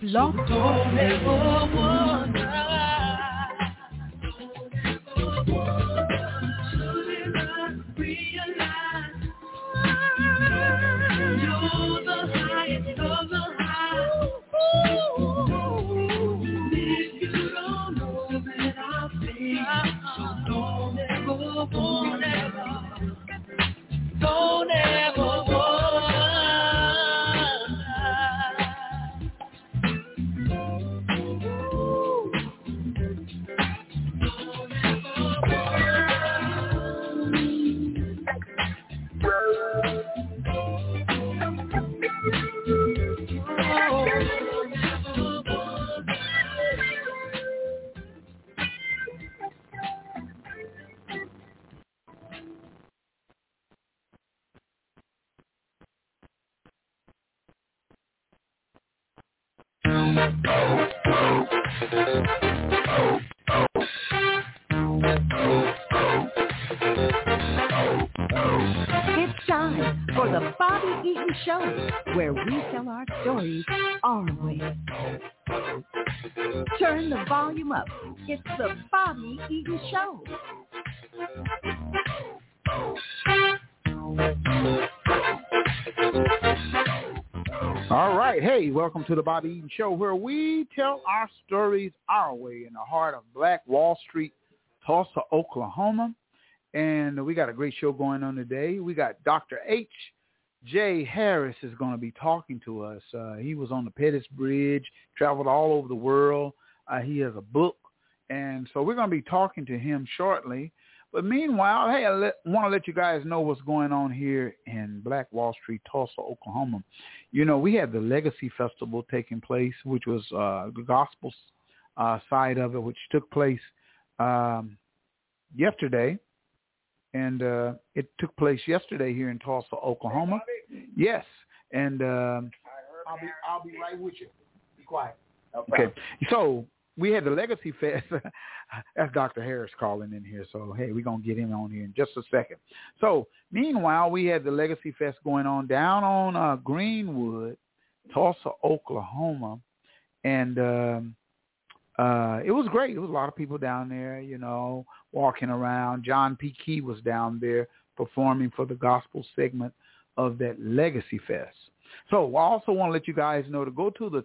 Blog Talk Radio. It's time for the Bobby Eaton Show, where we tell our stories our way. Turn the volume up. It's the Bobby Eaton Show. Right. Hey, welcome to the Bobby Eaton Show where we tell our stories our way in the heart of Black Wall Street, Tulsa, Oklahoma. And we got a great show going on today. We got Dr. H. J. Harris is going to be talking to us. Uh, he was on the Pettus Bridge, traveled all over the world. Uh, he has a book. And so we're going to be talking to him shortly. But meanwhile, hey, I let, want to let you guys know what's going on here in Black Wall Street, Tulsa, Oklahoma. You know, we had the Legacy Festival taking place, which was uh, the gospel uh, side of it, which took place um, yesterday. And uh, it took place yesterday here in Tulsa, Oklahoma. Yes. And um, I'll be I'll be right with you. Be quiet. Okay. So we had the Legacy Fest. That's Dr. Harris calling in here. So, hey, we're going to get him on here in just a second. So, meanwhile, we had the Legacy Fest going on down on uh, Greenwood, Tulsa, Oklahoma. And um, uh, it was great. There was a lot of people down there, you know, walking around. John P. Key was down there performing for the gospel segment of that Legacy Fest. So I also want to let you guys know to go to the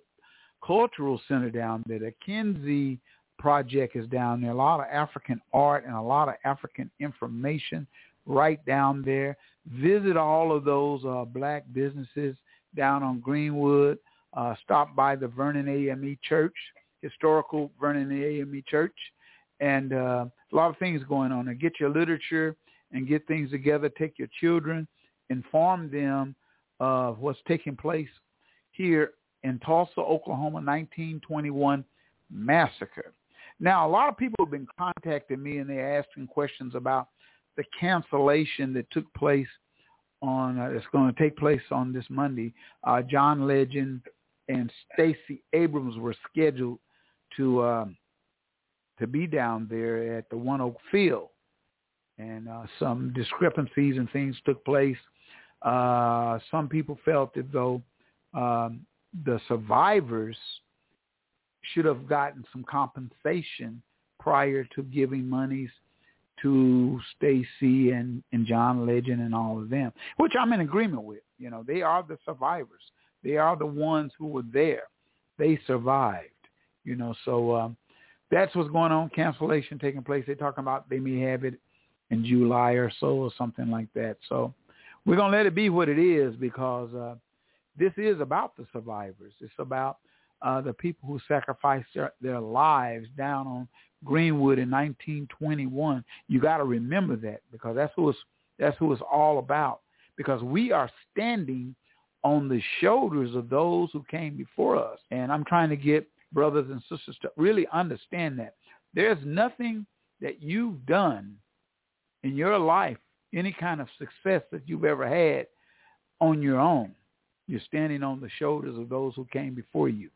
cultural center down there. The Kinsey Project is down there. A lot of African art and a lot of African information right down there. Visit all of those uh, black businesses down on Greenwood. Uh, stop by the Vernon AME Church, historical Vernon AME Church, and uh, a lot of things going on there. Get your literature and get things together. Take your children, inform them of what's taking place here in Tulsa, Oklahoma, 1921 massacre. Now, a lot of people have been contacting me and they're asking questions about the cancellation that took place on uh, it's going to take place on this Monday. Uh, John Legend and Stacey Abrams were scheduled to uh, to be down there at the ONEOK Field, and uh, some discrepancies and things took place. Uh, some people felt as though um, the survivors should have gotten some compensation prior to giving monies to Stacey and, and John Legend and all of them, which I'm in agreement with. You know, they are the survivors. They are the ones who were there. They survived. You know, so um, that's what's going on. Cancellation taking place. They're talking about they may have it in July or so or something like that. So we're gonna let it be what it is because uh, this is about the survivors. It's about uh, the people who sacrificed their, their lives down on Greenwood in 1921. You got to remember that because that's who it's that's who it's all about. Because we are standing on the shoulders of those who came before us, and I'm trying to get brothers and sisters to really understand that there's nothing that you've done in your life, any kind of success that you've ever had on your own. You're standing on the shoulders of those who came before you.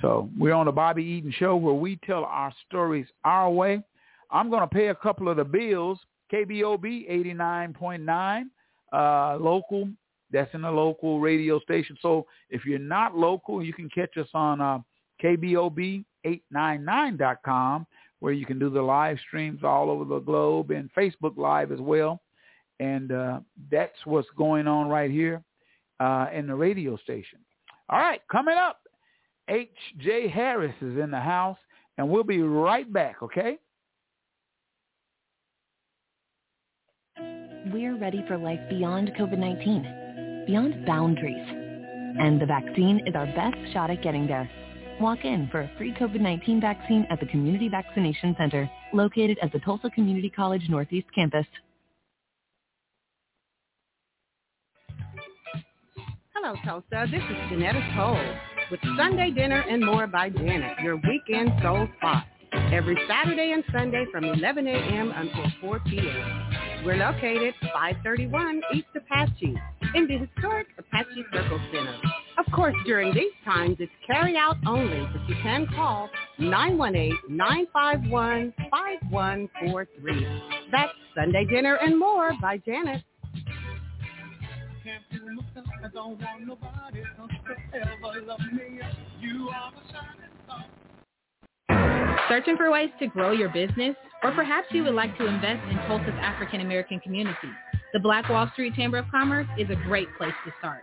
So we're on the Bobby Eaton Show where we tell our stories our way. I'm going to pay a couple of the bills. KBOB 89.9, uh, local that's in a local radio station. So if you're not local, you can catch us on uh, KBOB899.com where you can do the live streams all over the globe and Facebook Live as well. And uh, that's what's going on right here uh, in the radio station. All right, coming up, H.J. Harris is in the house, and we'll be right back, okay? We're ready for life beyond COVID-19, beyond boundaries. And the vaccine is our best shot at getting there. Walk in for a free COVID-19 vaccine at the Community Vaccination Center, located at the Tulsa Community College Northeast Campus. Hello, Tulsa. This is Janetta Cole with Sunday Dinner and More by Janet, your weekend soul spot. Every Saturday and Sunday from 11 a.m. until 4 p.m. We're located 531 East Apache in the historic Apache Circle Center. Of course, during these times, it's carry out only, but you can call 918-951-5143. That's Sunday Dinner and More by Janet. Searching for ways to grow your business? Or perhaps you would like to invest in Tulsa's African American community. The Black Wall Street Chamber of Commerce is a great place to start.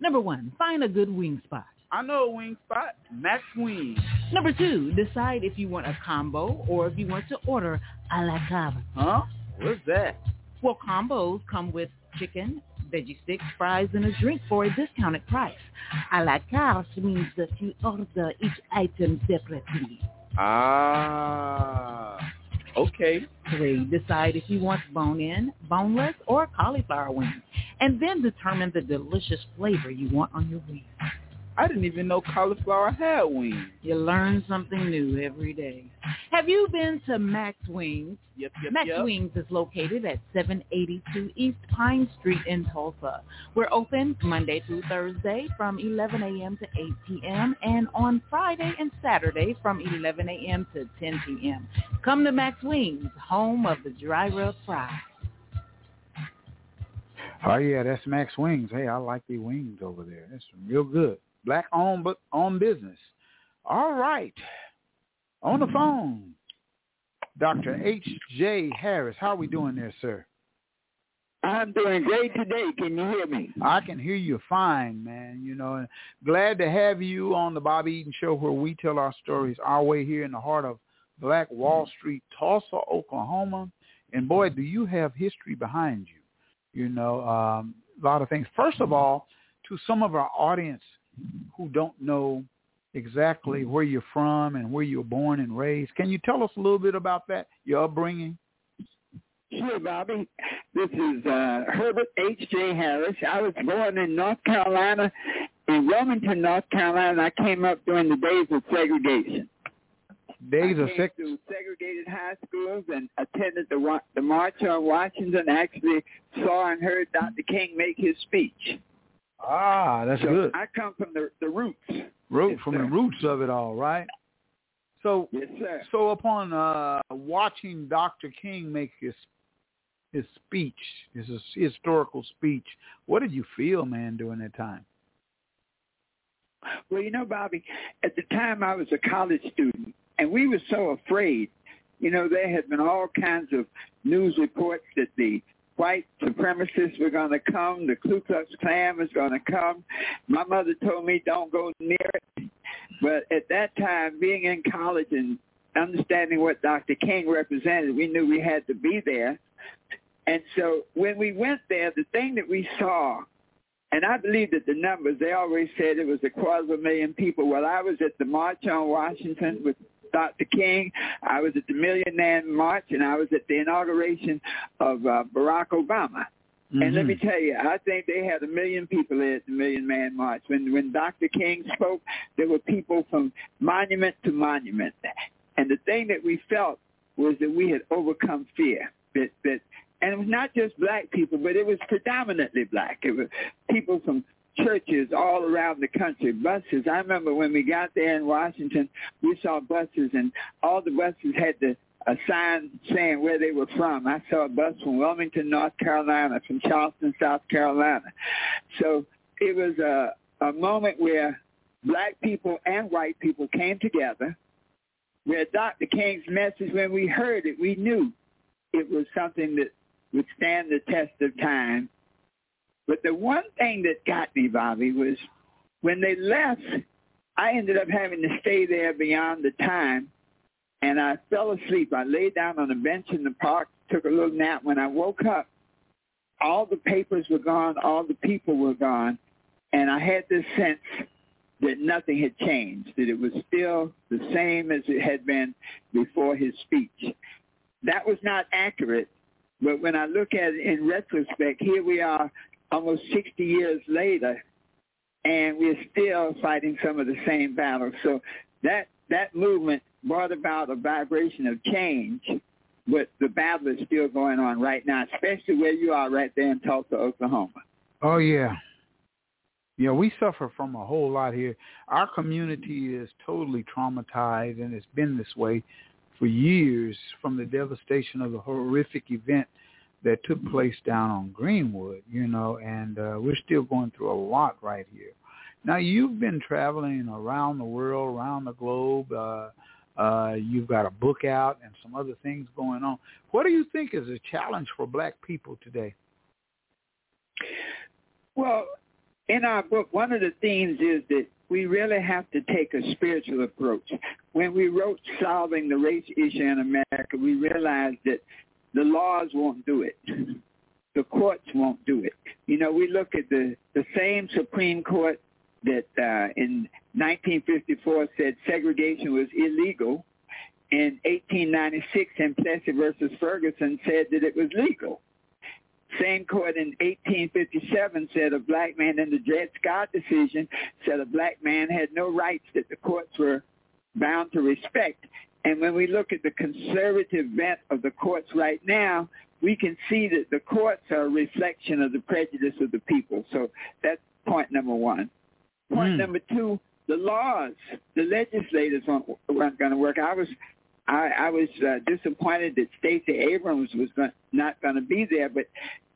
Number one, find a good wing spot. I know a wing spot, Max Wings. Number two, decide if you want a combo or if you want to order a la carte. Huh? What's that? Well, combos come with chicken, veggie sticks, fries, and a drink for a discounted price. A la carte means that you order each item separately. Ah, okay. Three, decide if you want bone-in, boneless, or cauliflower wings, and then determine the delicious flavor you want on your wings. I didn't even know cauliflower had wings. You learn something new every day. Have you been to Max Wings? Yep, yep, Max yep. Wings is located at 782 East Pine Street in Tulsa. We're open Monday through Thursday from 11 a.m. to 8 p.m. and on Friday and Saturday from 11 a.m. to 10 p.m. Come to Max Wings, home of the dry rub fries. Oh yeah, that's Max Wings. Hey, I like the wings over there. That's real good. Black owned but owned business. All right. On the phone. Dr. H. J. Harris. How are we doing there, sir? I'm doing great today. Can you hear me? I can hear you fine, man. You know, glad to have you on the Bobby Eaton Show where we tell our stories our way here in the heart of Black Wall Street, Tulsa, Oklahoma. And boy, do you have history behind you. You know, um, a lot of things. First of all, to some of our audience who don't know exactly where you're from and where you were born and raised, can you tell us a little bit about that, your upbringing? Sure, Bobby. This is uh, Herbert H. J. Harris. I was born in North Carolina, in Wilmington, North Carolina. I came up during the days of segregation. Days I of to segregated high schools and attended the the March on Washington. Actually saw and heard Dr. King make his speech. Ah, that's so good. I come from the the roots. Root Yes, from the roots of it all, right? So, Yes, sir. so upon uh, watching Dr. King make his his speech, his historical speech, what did you feel, man, during that time? Well, you know, Bobby, at the time I was a college student, and we were so afraid. You know, there had been all kinds of news reports that the white supremacists were going to come, the Ku Klux Klan was going to come. My mother told me don't go near it. But at that time, being in college and understanding what Dr. King represented, we knew we had to be there. And so when we went there, the thing that we saw and I believe that the numbers, they always said it was a quarter of a million people. Well, I was at the March on Washington with Dr. King. I was at the Million Man March, and I was at the inauguration of uh, Barack Obama. Mm-hmm. And let me Mm-hmm. tell you, I think they had a million people there at the Million Man March. When when Dr. King spoke, there were people from monument to monument. And the thing that we felt was that we had overcome fear. That that and it was not just black people, but it was predominantly black. It was people from churches all around the country, buses. I remember when we got there in Washington, we saw buses, and all the buses had the a sign saying where they were from. I saw a bus from Wilmington, North Carolina, from Charleston, South Carolina. So it was a, a moment where black people and white people came together, where Dr. King's message, when we heard it, we knew it was something that would stand the test of time. But the one thing that got me, Bobby, was when they left, I ended up having to stay there beyond the time and I fell asleep. I lay down on a bench in the park, took a little nap. When I woke up, all the papers were gone, all the people were gone, and I had this sense that nothing had changed, that it was still the same as it had been before his speech. That was not accurate, but when I look at it in retrospect, here we are almost 60 years later, and we're still fighting some of the same battles. So that that movement brought about a vibration of change, but the battle is still going on right now, especially where you are right there in Tulsa, Oklahoma. Oh yeah. Yeah, we suffer from a whole lot here. Our community is totally traumatized and it's been this way for years from the devastation of the horrific event that took place down on Greenwood, you know, and uh, we're still going through a lot right here. Now you've been traveling around the world, around the globe. Uh, uh, you've got a book out and some other things going on. What do you think is a challenge for black people today? Well, in our book, one of the themes is that we really have to take a spiritual approach. When we wrote Solving the Race Issue in America, we realized that the laws won't do it. The courts won't do it. You know, we look at the, the same Supreme Court that uh, in 1954 said segregation was illegal. In 1896, in Plessy versus Ferguson said that it was legal. Same court in 1857 said a black man in the Dred Scott decision said a black man had no rights that the courts were bound to respect. And when we look at the conservative bent of the courts right now, we can see that the courts are a reflection of the prejudice of the people. So that's point number one. Point Mm. number two, the laws, the legislators weren't, weren't going to work. I was, I, I was uh, disappointed that Stacey Abrams was going, not going to be there, but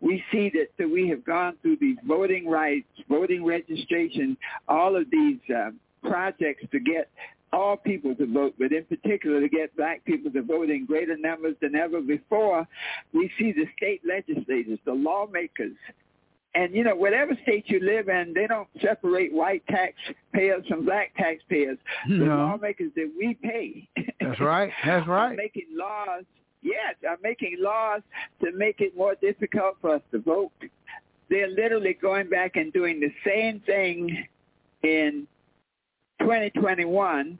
we see that, that we have gone through these voting rights, voting registration, all of these uh, projects to get all people to vote, but in particular to get black people to vote in greater numbers than ever before. We see the state legislators, the lawmakers, and you know, whatever state you live in, they don't separate white taxpayers from black taxpayers. The lawmakers that we pay. That's right. That's right. making laws. Yes, are making laws to make it more difficult for us to vote. They're literally going back and doing the same thing in 2021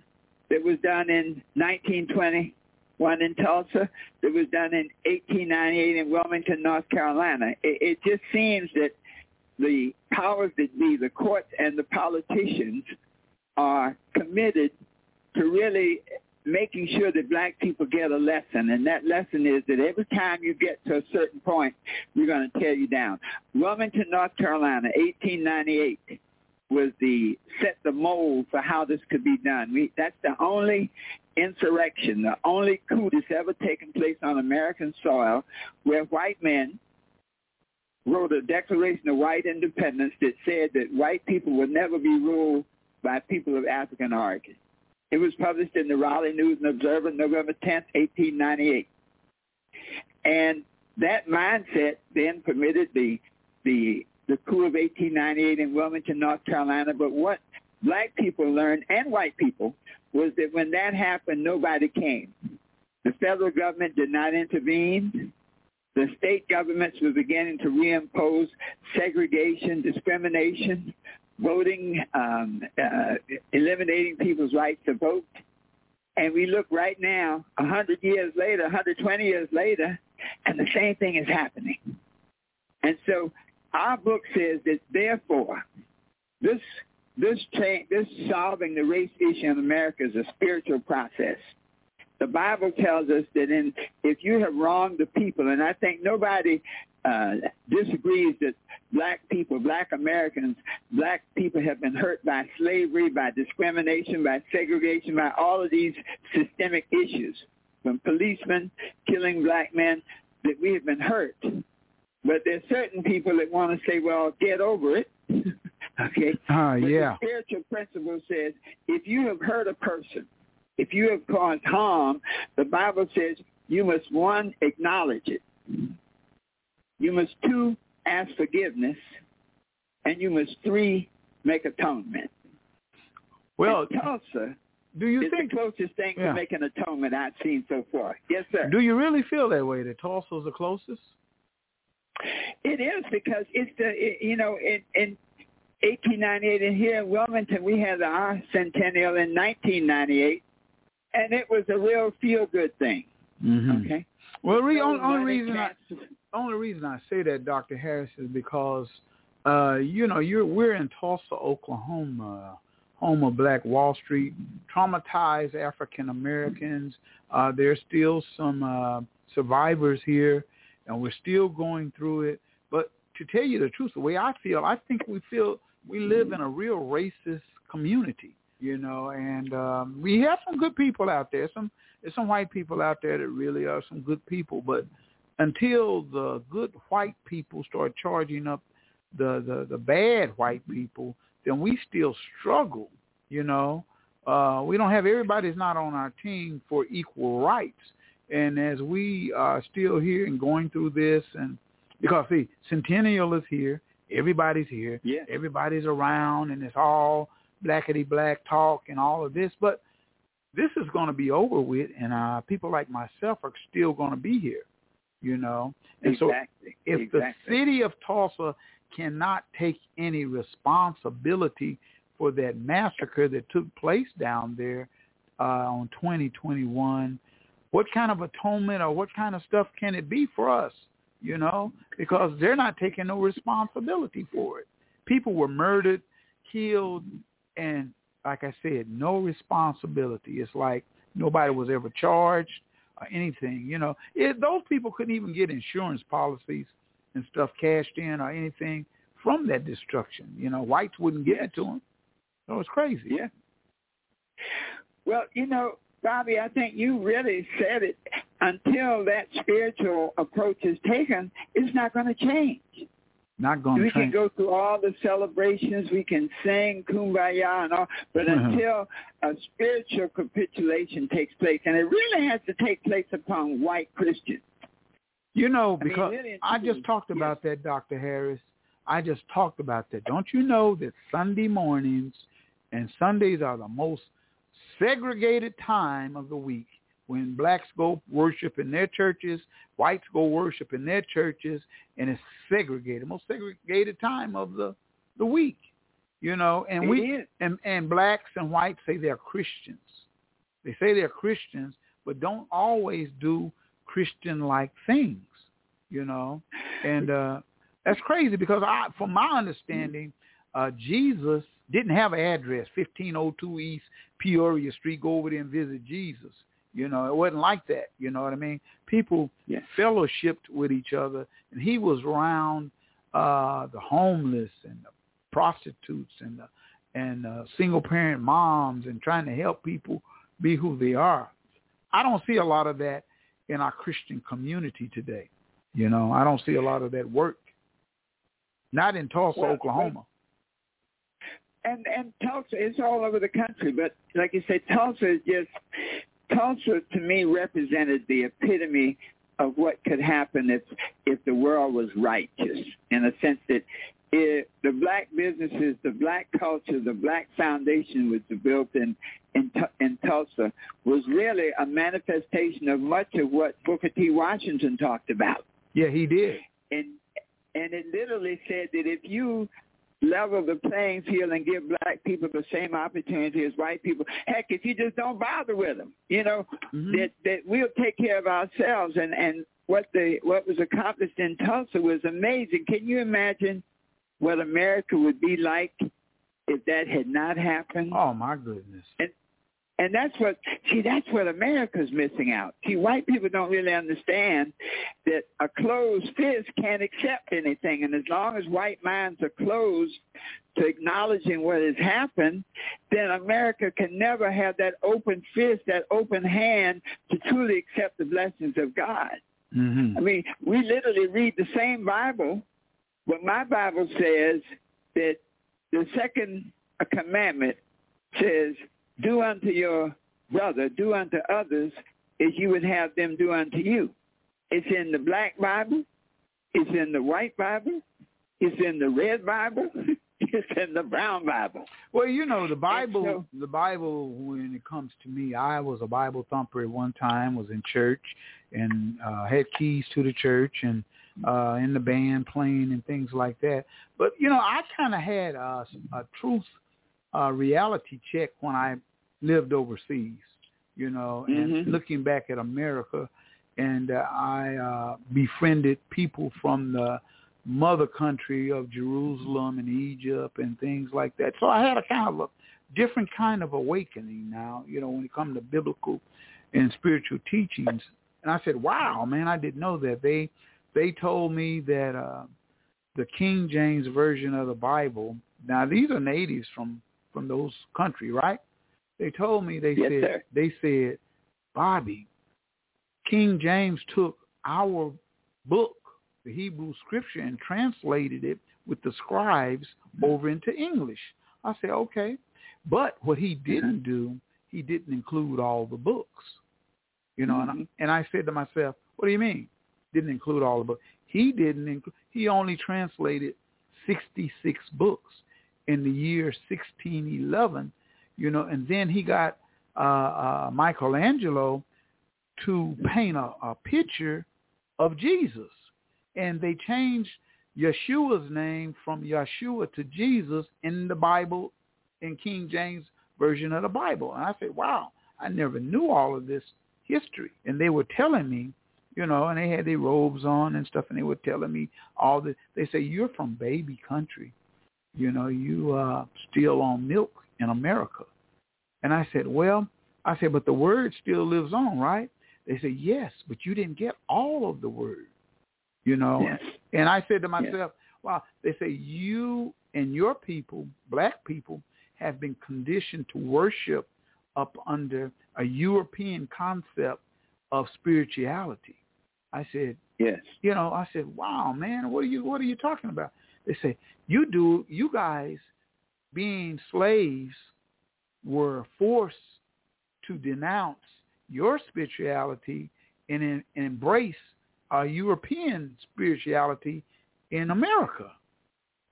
that was done in 1921 in Tulsa, that was done in 1898 in Wilmington, North Carolina. It, it just seems that the powers that be, the courts and the politicians, are committed to really making sure that black people get a lesson. And that lesson is that every time you get to a certain point, we're going to tear you down. Wilmington, North Carolina, 1898 was the set the mold for how this could be done. We, that's the only insurrection, the only coup that's ever taken place on American soil where white men wrote a declaration of white independence that said that white people would never be ruled by people of African origin. It was published in the Raleigh News and Observer November 10, 1898. And that mindset then permitted the the the coup of 1898 in Wilmington, North Carolina. But what black people learned and white people was that when that happened, nobody came. The federal government did not intervene. The state governments were beginning to reimpose segregation, discrimination, voting, um, uh, eliminating people's right to vote. And we look right now, 100 years later, 120 years later, and the same thing is happening. And so our book says that therefore, this this change, this solving the race issue in America is a spiritual process. The Bible tells us that in if you have wronged the people, and I think nobody uh, disagrees that black people, black Americans, black people have been hurt by slavery, by discrimination, by segregation, by all of these systemic issues, from policemen killing black men, that we have been hurt. But there's certain people that want to say, well, get over it. okay? Uh, yeah. The spiritual principle says if you have hurt a person, if you have caused harm, the Bible says you must, one, acknowledge it. You must, two, ask forgiveness. And you must, three, make atonement. Well, and Tulsa do you is think the closest thing yeah. to making atonement I've seen so far. Yes, sir. Do you really feel that way that Tulsa's the closest? It is because it's the it, you know in in 1898 and here in Wilmington we had our centennial in 1998, and it was a real feel good thing. Mm-hmm. Okay. Well, re- So only, only reason I only reason I say that, Doctor Harris, is because uh, you know you're we're in Tulsa, Oklahoma, home of Black Wall Street, traumatized African Americans. Uh, there's still some uh, survivors here, and we're still going through it. But to tell you the truth, the way I feel, I think we feel we live in a real racist community, you know, and um, we have some good people out there. Some there's some white people out there that really are some good people, but until the good white people start charging up the the, the bad white people, then we still struggle. You know, uh, we don't have everybody's not on our team for equal rights. And as we are still here and going through this, and because see, Centennial is here, everybody's here, Yeah. everybody's around, and it's all blackety black talk and all of this, but this is going to be over with, and uh, people like myself are still going to be here. You know, and so if exactly. the city of Tulsa cannot take any responsibility for that massacre that took place down there uh, on 2021, what kind of atonement or what kind of stuff can it be for us? You know, because they're not taking no responsibility for it. People were murdered, killed, and like I said, no responsibility. It's like nobody was ever charged or anything. You know, it, those people couldn't even get insurance policies and stuff cashed in or anything from that destruction. You know, whites wouldn't give it to them. So it's crazy. Yeah. Well, you know, Bobby, I think you really said it. Until that spiritual approach is taken, it's not going to change. Not going to change. we can go through all the celebrations, we can sing kumbaya and all, but Mhm. until a spiritual capitulation takes place, and it really has to take place upon white Christians. You know, I mean, because I just talked yes. about that, Dr. Harris. I just talked about that. Don't you know that Sunday mornings and Sundays are the most segregated time of the week when blacks go worship in their churches, whites go worship in their churches, and it's segregated, most segregated time of the the week. You know, and It we is. and and blacks and whites say they're Christians. They say they're Christians, but don't always do Christian-like things. You know, and uh that's crazy because I, from my understanding, uh Jesus didn't have an address, 1502 East Peoria Street. Go over there and visit Jesus. You know, it wasn't like that. You know what I mean? People Yes. fellowshipped with each other, and he was around uh the homeless and the prostitutes and the and uh, single parent moms and trying to help people be who they are. I don't see a lot of that in our Christian community today. You know, I don't see a lot of that work. Not in Tulsa, Well, Oklahoma. And and Tulsa it's all over the country, but like you say, Tulsa is just Tulsa to me represented the epitome of what could happen if if the world was righteous, in a sense that if the black businesses, the black culture, the black foundation was built in in, in Tulsa was really a manifestation of much of what Booker T. Washington talked about Yeah, he did. and and it literally said that if you level the playing field and give black people the same opportunity as white people, heck, if you just don't bother with them, you know, Mhm. that that we'll take care of ourselves. And and what the what was accomplished in Tulsa was amazing. Can you imagine what America would be like if that had not happened? Oh my goodness! And and that's what, see, that's what America's missing out. See, white people don't really understand that a closed fist can't accept anything. And as long as white minds are closed to acknowledging what has happened, then America can never have that open fist, that open hand to truly accept the blessings of God. Mm-hmm. I mean, we literally read the same Bible, but my Bible says that the second commandment says do unto your brother, do unto others as you would have them do unto you. It's in the black Bible. It's in the white Bible. It's in the red Bible. it's in the brown Bible. Well, you know, the Bible, so, the Bible, when it comes to me, I was a Bible thumper at one time, was in church and uh, had keys to the church and uh, in the band playing and things like that. But, you know, I kind of had a, a truth uh, reality check when I lived overseas, you know, and Mhm. looking back at America, and uh, I uh, befriended people from the mother country of Jerusalem and Egypt and things like that. So I had a kind of a different kind of awakening now, you know, when it comes to biblical and spiritual teachings. And I said, "Wow, man, I didn't know that." They they told me that uh, the King James version of the Bible. Now these are natives from from those country, right? They told me they Yes, said sir. they said, Bobby, King James took our book, the Hebrew scripture, and translated it with the scribes over into English. I said, okay. But what he didn't do, he didn't include all the books. You know, and, I, Mhm. and I said to myself, what do you mean? Didn't include all the books. He didn't include, he only translated 66 books in the year 1611, you know, and then he got uh, uh, Michelangelo to paint a, a picture of Jesus. And they changed Yeshua's name from Yeshua to Jesus in the Bible, in King James version of the Bible. And I said, wow, I never knew all of this history. And they were telling me, you know, and they had their robes on and stuff, and they were telling me all this. They say, you're from baby country. You know, you uh, still on milk in America. And I said, well, I said, but the word still lives on, right? They said, yes, but you didn't get all of the word, you know. Yes. And I said to myself, wow, they say you and your people, black people, have been conditioned to worship up under a European concept of spirituality. I said, Yes. you know, I said, wow, man, what are you, what are you talking about? They say, you do, you guys being slaves were forced to denounce your spirituality and, en- and embrace uh, European spirituality in America.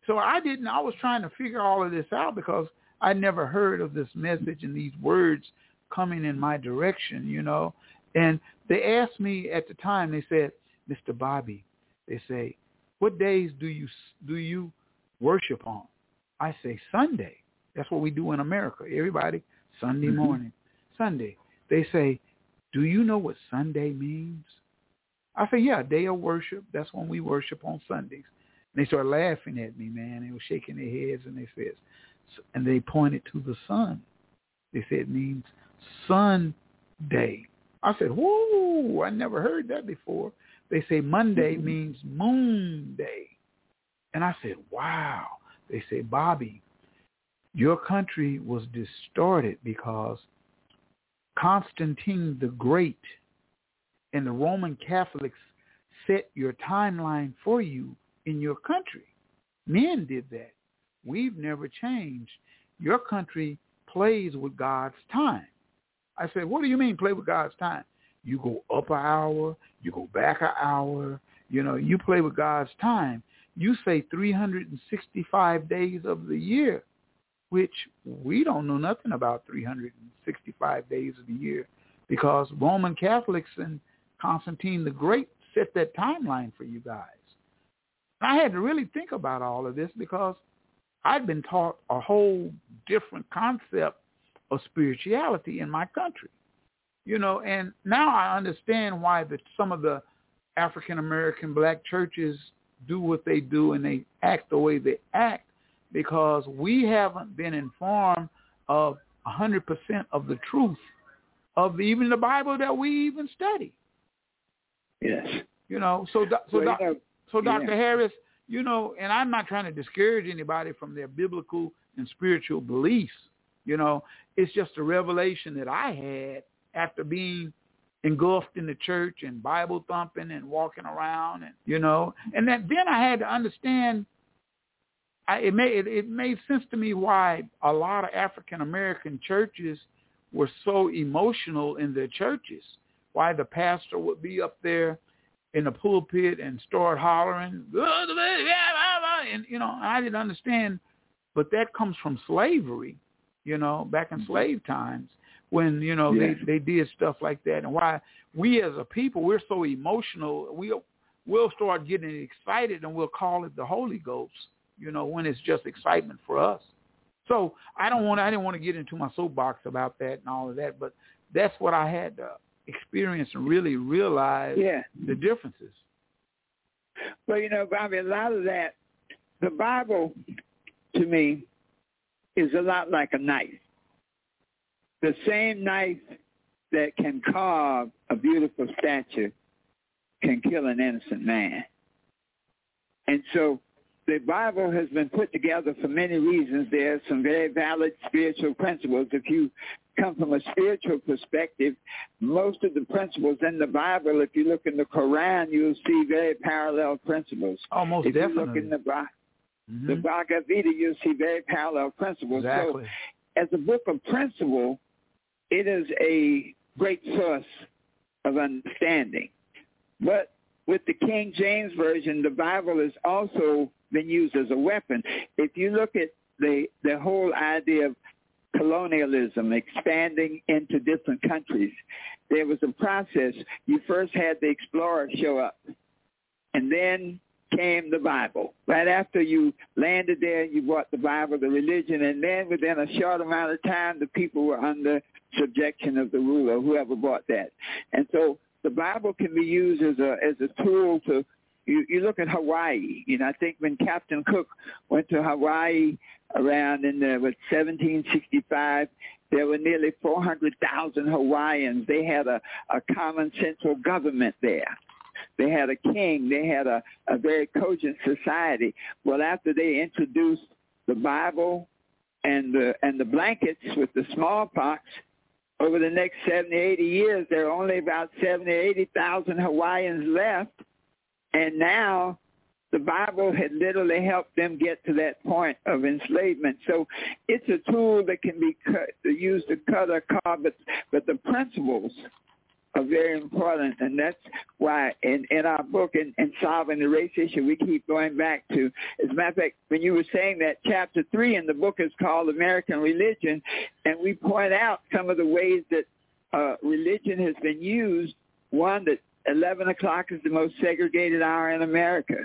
So I didn't, I was trying to figure all of this out because I never heard of this message and these words coming in my direction, you know. And they asked me at the time, they said, Mr. Bobby, they say, what days do you do you worship on? I say Sunday. That's what we do in America. Everybody, Sunday Mhm. morning, Sunday. They say, do you know what Sunday means? I say, yeah, day of worship. That's when we worship on Sundays. And they started laughing at me, man. They were shaking their heads and they said, and they pointed to the sun. They said it means Sunday. I said, whoa, I never heard that before. They say Monday Mhm. means moon day. And I said, wow. They say, Bobby, your country was distorted because Constantine the Great and the Roman Catholics set your timeline for you in your country. Men did that. We've never changed. Your country plays with God's time. I said, what do you mean play with God's time? You go up an hour, you go back an hour, you know, you play with God's time. You say 365 days of the year, which we don't know nothing about 365 days of the year because Roman Catholics and Constantine the Great set that timeline for you guys. I had to really think about all of this because I'd been taught a whole different concept of spirituality in my country. You know, and now I understand why the, some of the African American black churches do what they do and they act the way they act because we haven't been informed of 100% of the truth of even the Bible that we even study. Yes. You know, so so know, so Dr. yeah. Harris, you know, and I'm not trying to discourage anybody from their biblical and spiritual beliefs. You know, it's just a revelation that I had after being engulfed in the church and Bible thumping and walking around and you know, and that then I had to understand. I, it made it, it made sense to me why a lot of African American churches were so emotional in their churches. Why the pastor would be up there in the pulpit and start hollering, and you know, I didn't understand, but that comes from slavery, you know, back in mm-hmm. slave times when you know Yeah. they they did stuff like that, and why we as a people we're so emotional, we will we'll start getting excited and we'll call it the Holy Ghost, you know, when it's just excitement for us. So I don't want I didn't want to get into my soapbox about that and all of that, but that's what I had to experience and really realize Yeah. the differences. Well, you know, Bobby, a lot of that, the Bible, to me, is a lot like a knife. The same knife that can carve a beautiful statue can kill an innocent man. And so the Bible has been put together for many reasons. There are some very valid spiritual principles. If you come from a spiritual perspective, most of the principles in the Bible, if you look in the Quran, you'll see very parallel principles. Oh, Almost if you look in the, Bi- the. Mm-hmm. Bhagavad Gita, you'll see very parallel principles. Exactly. So as a book of principle, it is a great source of understanding. But with the King James Version, the Bible has also been used as a weapon. If you look at the, the whole idea of colonialism, expanding into different countries, there was a process. You first had the explorer show up, and then came the Bible. Right after you landed there, you brought the Bible, the religion, and then within a short amount of time, the people were under subjection of the ruler, whoever brought that. And so the Bible can be used as a as a tool to. You, you look at Hawaii. You know, I think when Captain Cook went to Hawaii around in the what 1765, there were nearly 400,000 Hawaiians. They had a, a common central government there. They had a king. They had a, a very cogent society. Well, after they introduced the Bible and the and the blankets with the smallpox, over the next 70, 80 years, there are only about 70, 80,000 Hawaiians left. And now the Bible had literally helped them get to that point of enslavement. So it's a tool that can be cut, used to cut or carve, but, but the principles are very important. And that's why in, in our book, in, in Solving the Race Issue, we keep going back to, as a matter of fact, when you were saying that chapter three in the book is called American Religion, and we point out some of the ways that uh, religion has been used. One, that 11 o'clock is the most segregated hour in America.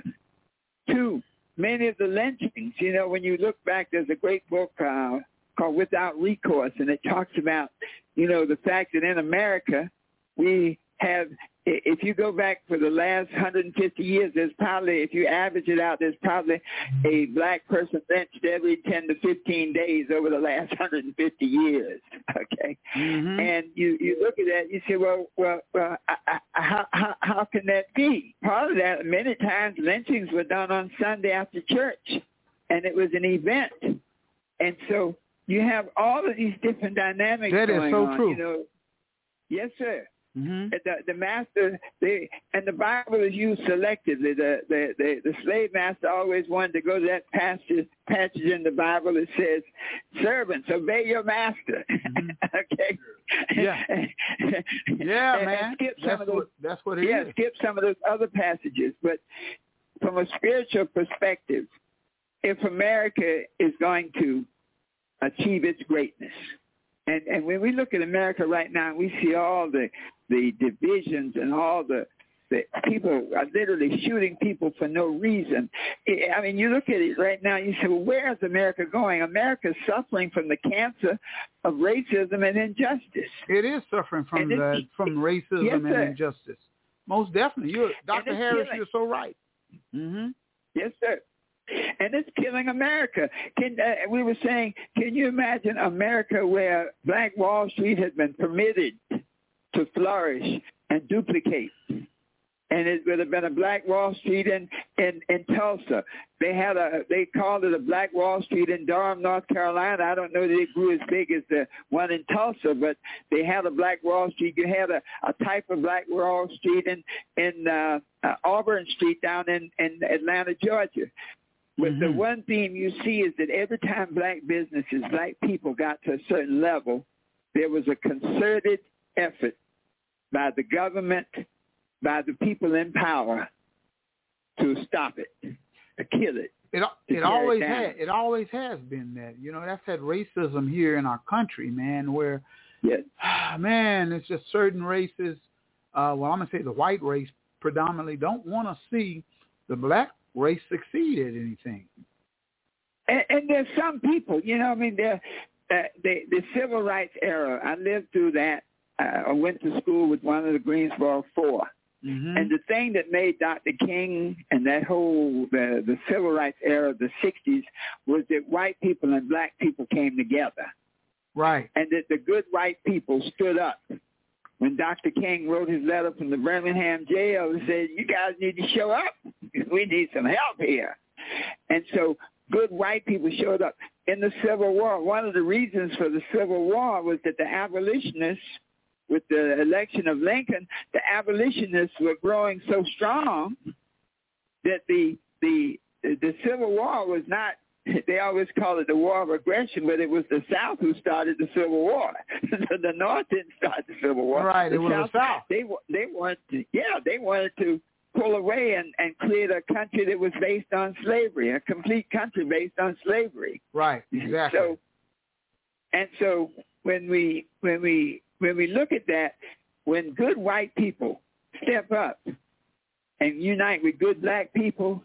Two, many of the lynchings, you know, when you look back, there's a great book uh, called Without Recourse, and it talks about, you know, the fact that in America, we have, if you go back for the last 150 years, there's probably, if you average it out, there's probably a black person lynched every 10 to 15 days over the last 150 years. Okay, Mhm. and you you look at that, you say, well, well, well, I, I, how how how can that be? Part of that, many times lynchings were done on Sunday after church, and it was an event, and so you have all of these different dynamics That is so on. true. You know, yes, sir. Mhm. The, the master, they, and the Bible is used selectively. The, the the the slave master always wanted to go to that passage passage in the Bible that says, "Servants, obey your master." okay. Yeah. Yeah, And- and man. skip some That's of those what that's what it is. yeah, skip some of those other passages. But from a spiritual perspective, if America is going to achieve its greatness, and, and when we look at America right now, we see all the the divisions and all the the people are literally shooting people for no reason. I mean, you look at it right now, you say, well, where is America going? America is suffering from the cancer of racism and injustice. It is suffering from from racism Yes, and sir. injustice. most definitely. You, Dr. Harris, killing. you're so right. hmm Yes, sir. And it's killing America. Can uh, we were saying? Can you imagine America where Black Wall Street has been permitted to flourish and duplicate? And it would have been a Black Wall Street in, in in Tulsa. They had a they called it a Black Wall Street in Durham, North Carolina. I don't know that it grew as big as the one in Tulsa, but they had a Black Wall Street. You had a, a type of Black Wall Street in in uh, uh, Auburn Street down in in Atlanta, Georgia. But the Mhm. one theme you see is that every time black businesses, black people got to a certain level, there was a concerted effort by the government, by the people in power to stop it, to kill it. It it it always had it always has been that. You know, that's that racism here in our country, man, where Yes. man, it's just certain races. Uh, well, I'm gonna say the white race predominantly don't want to see the black race succeed at anything. And, and there's some people, you know, I mean, there, uh, the the civil rights era. I lived through that. I went to school with one of the Greensboro 4 Mm-hmm. And the thing that made Dr. King and that whole the the civil rights era of the '60s was that white people and black people came together, right. and that the good white people stood up. When Dr. King wrote his letter from the Birmingham jail and said, "You guys need to show up. We need some help here," and so good white people showed up in the Civil War. One of the reasons for the Civil War was that the abolitionists with the election of Lincoln, the abolitionists were growing so strong that the the the Civil War was not. They always call it the war of aggression, but it was the South who started the Civil War. the North didn't start the Civil War. Right, the it was the South. They they wanted to, yeah, they wanted to pull away and and create a country that was based on slavery, a complete country based on slavery. Right. Exactly. So, and so when we when we when we look at that, when good white people step up and unite with good black people,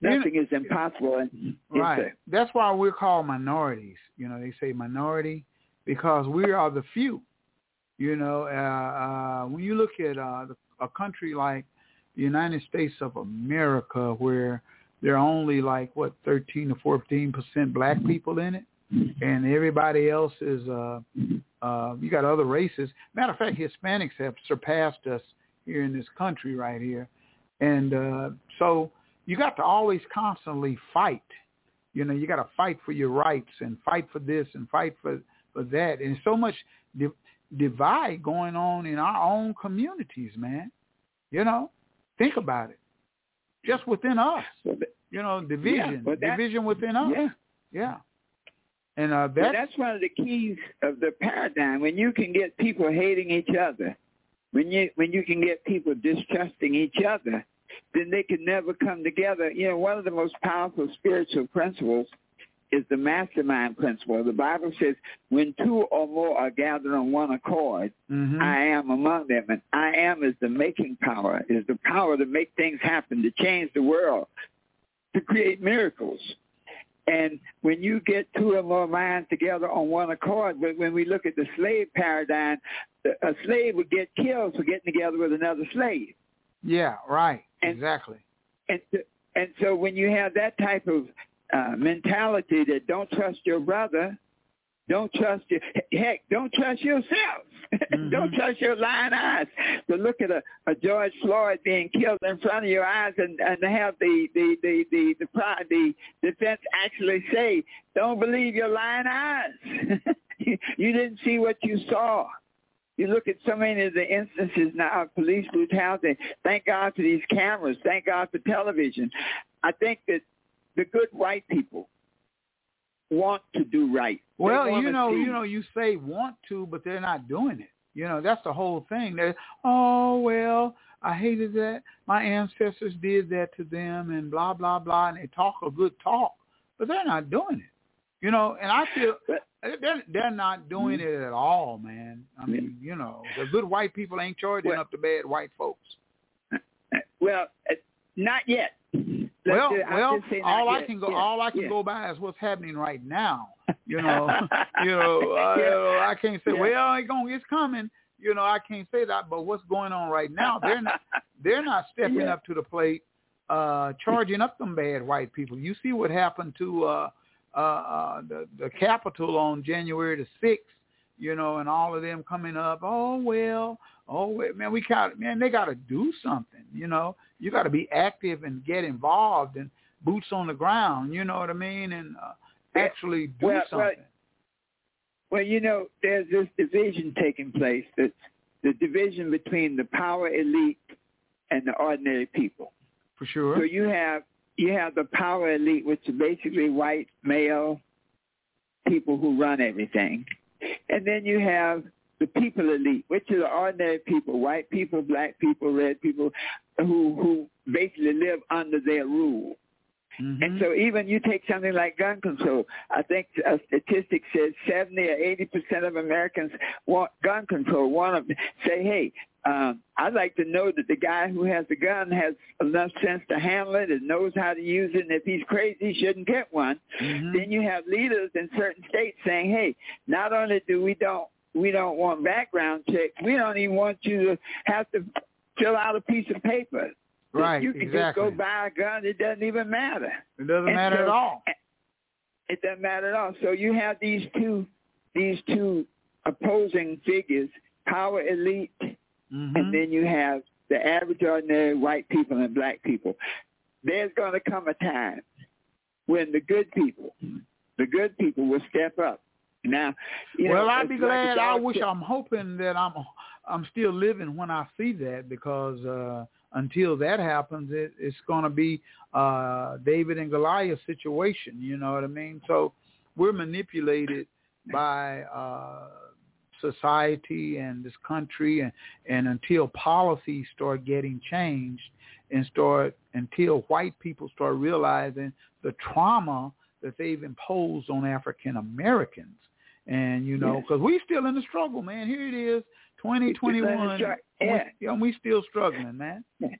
nothing is impossible. Right. That's why we're called minorities. You know, they say minority because we are the few. You know, uh, uh, when you look at uh, the, a country like the United States of America, where there are only like what 13 to 14 percent black people in it, and everybody else is uh, uh, you got other races. Matter of fact, Hispanics have surpassed us here in this country right here, and uh, so you got to always constantly fight. You know, you got to fight for your rights and fight for this and fight for for that. And so much di- divide going on in our own communities, man. You know, think about it. Just within us, you know, division, but that- division within us. yeah. Yeah. And uh, that's, that's one of the keys of the paradigm. When you can get people hating each other, when you when you can get people distrusting each other, then they can never come together. You know, one of the most powerful spiritual principles is the mastermind principle. The Bible says, when two or more are gathered on one accord, mhm. I am among them. And I am is the making power, is the power to make things happen, to change the world, to create miracles. And when you get two or more minds together on one accord, when when we look at the slave paradigm, a slave would get killed for getting together with another slave. yeah, right, and- exactly. And and so when you have that type of uh, mentality that don't trust your brother, don't trust your heck, don't trust yourself. don't Mhm. trust your lying eyes. To look at a, a George Floyd being killed in front of your eyes and and have the the the the the, pro- the defense actually say, "Don't believe your lying eyes. you didn't see what you saw." You look at so many of the instances now of police brutality. Thank God for these cameras. Thank God for television. I think that the good white people want to do right. Well, you know, see- you know, you say want to, but they're not doing it. You know, that's the whole thing. They're, oh well, I hated that. My ancestors did that to them, and blah blah blah, and they talk a good talk, but they're not doing it. You know, and I feel they're they're not doing it at all, man. I mean, you know, the good white people ain't charging Well- up the bad white folks. Well, uh, not yet. Well, well, just say not all I yet. can go, Yeah, all I can yeah. go by is what's happening right now. You know, you know, I, Yeah. I can't say, well, it's going, it's coming. You know, I can't say that, but what's going on right now? They're not they're not stepping up to the plate, uh, charging up them bad white people. You see what happened to uh, uh, uh, the the Capitol on January the sixth. You know, and all of them coming up. Oh well, oh man, we got man. They got to do something. You know, you got to be active and get involved and boots on the ground. You know what I mean? And uh, actually do Well, well, something. Well, you know, there's this division taking place. That's the division between the power elite and the ordinary people. for sure. So you have you have the power elite, which are basically white male people who run everything, and then you have the people elite, which are the ordinary people, white people, black people, red people, who who basically live under their rule. Mhm. And so even you take something like gun control, I think a statistic says 70 or 80 percent of Americans want gun control, want to say, hey, um, I'd like to know that the guy who has the gun has enough sense to handle it and knows how to use it, and if he's crazy, he shouldn't get one. Mhm. Then you have leaders in certain states saying, hey, not only do we don't we don't want background checks, we don't even want you to have to fill out a piece of paper. Right, You can just go buy a gun. It doesn't even matter. It doesn't And matter so- at all. It doesn't matter at all. So you have these two these two opposing figures, power elite, Mhm. and then you have the average ordinary white people and black people. There's going to come a time when the good people, the good people will step up. Now, you well, know, I'd be like glad. I wish. said- I'm hoping that I'm I'm still living when I see that because uh until that happens, it, it's going to be uh David and Goliath situation. You know what I mean? So we're manipulated by uh society and this country, and and until policies start getting changed and start until white people start realizing the trauma that they've imposed on African Americans. And you know, because we still in the struggle, man. Here it is, twenty twenty one. Yeah. Yeah, we still struggling, man.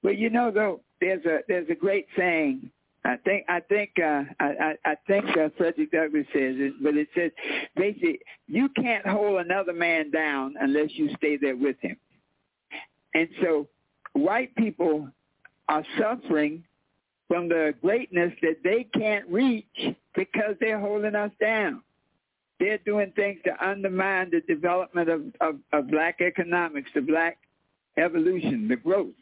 Well, you know, though, there's a there's a great saying. I think I think uh, I I I think uh, Frederick Douglass says it, but it says basically you can't hold another man down unless you stay there with him. And so, white people are suffering from the greatness that they can't reach because they're holding us down. They're doing things to undermine the development of, of, of black economics, the black evolution, the growth.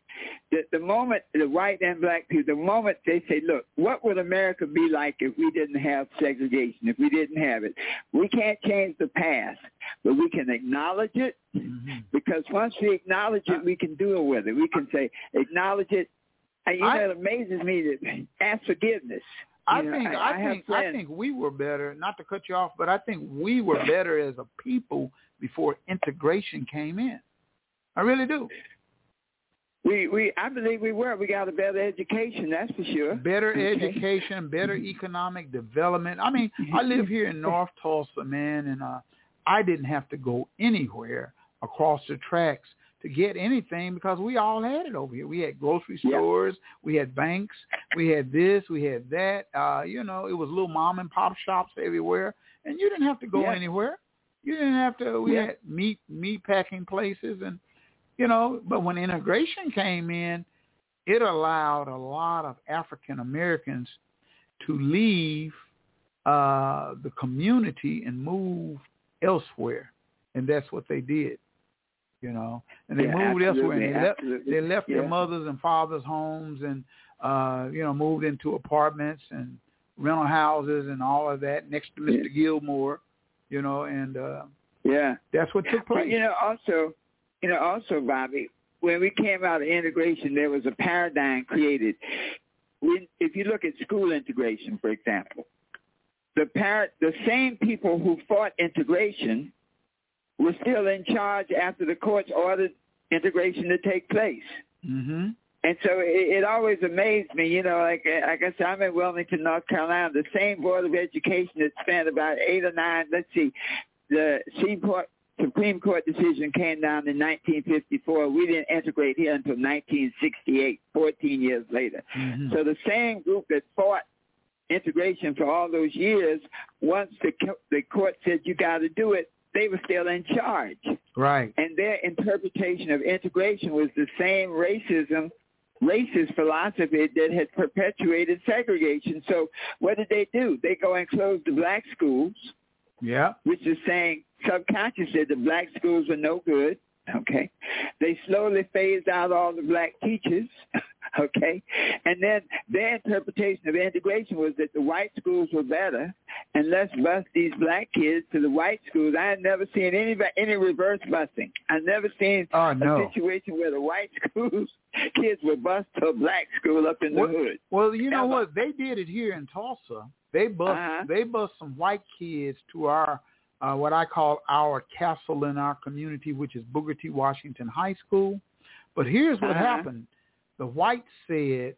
The, the moment the white and black people, the moment they say, look, what would America be like if we didn't have segregation, if we didn't have it? We can't change the past, but we can acknowledge it Mhm. because once we acknowledge it, we can deal with it. We can say, acknowledge it. And, you I- know, it amazes me that ask forgiveness. I know, think I- I, I think I think we were better. Not to cut you off, but I think we were better as a people before integration came in. I really do. We, we, I believe we were. We got a better education, that's for sure. Better Okay. education, better economic development. I mean, I live here in North Tulsa, man, and uh, I didn't have to go anywhere across the tracks to get anything because we all had it over here. We had grocery Yeah. stores, we had banks, we had this, we had that. Uh, you know, it was little mom and pop shops everywhere, and you didn't have to go Yeah. anywhere. You didn't have to. We Yeah. had meat meat packing places, and you know. But when integration came in, it allowed a lot of African Americans to leave uh, the community and move elsewhere, and that's what they did. You know, and they Yeah, moved elsewhere, and they left they left their mothers and fathers' homes, and uh, you know, moved into apartments and rental houses and all of that next to Mr. Gilmore. You know, and uh, Yeah. that's what took place. But you know, also, you know, also, Bobby, when we came out of integration, there was a paradigm created. When, if you look at school integration, for example, the par- the same people who fought integration were still in charge after the courts ordered integration to take place. hmm And so it, it always amazed me, you know, like like I said, I'm in Wilmington, North Carolina. The same Board of Education that spent about eight or nine, let's see, the Court, Supreme Court decision came down in 1954. We didn't integrate here until 1968, 14 years later. hmm So the same group that fought integration for all those years, once the the court said you got to do it, they were still in charge. Right. And their interpretation of integration was the same racism, racist philosophy that had perpetuated segregation. So what did they do? They go and close the black schools. Yeah. Which is saying subconsciously the black schools were no good. Okay. They slowly phased out all the black teachers. Okay. And then their interpretation of integration was that the white schools were better and let's bus these black kids to the white schools. I had never seen any any reverse busing. I never seen oh, no. a situation where the white schools kids were bused to a black school up in the well, hood. Well, you know what? They did it here in Tulsa. They bust uh-huh. they bust some white kids to our uh, what I call our castle in our community, which is Booker T. Washington High School. But here's what uh-huh. happened. The whites said,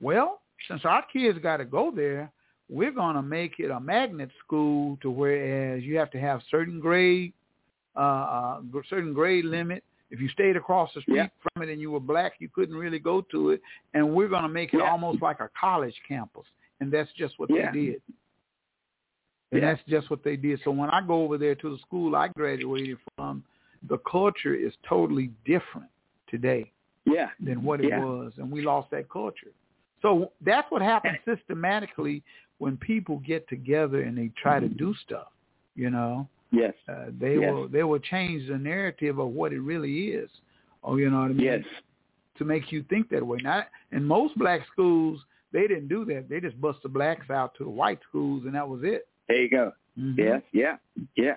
well, since our kids got to go there, we're going to make it a magnet school to whereas you have to have certain grade, uh, uh, certain grade limit. If you stayed across the street yeah. from it and you were black, you couldn't really go to it. And we're going to make it yeah. almost like a college campus. And that's just what yeah. they did. And that's just what they did. So when I go over there to the school I graduated from, the culture is totally different today yeah. than what it yeah. was, and we lost that culture. So that's what happens systematically when people get together and they try to do stuff. You know, yes, uh, they yes. will they will change the narrative of what it really is. Oh, you know what I mean? Yes. To make you think that way. Not in most black schools, they didn't do that. They just bust the blacks out to the white schools, and that was it. There you go. Mm-hmm. Yes, yeah, yeah.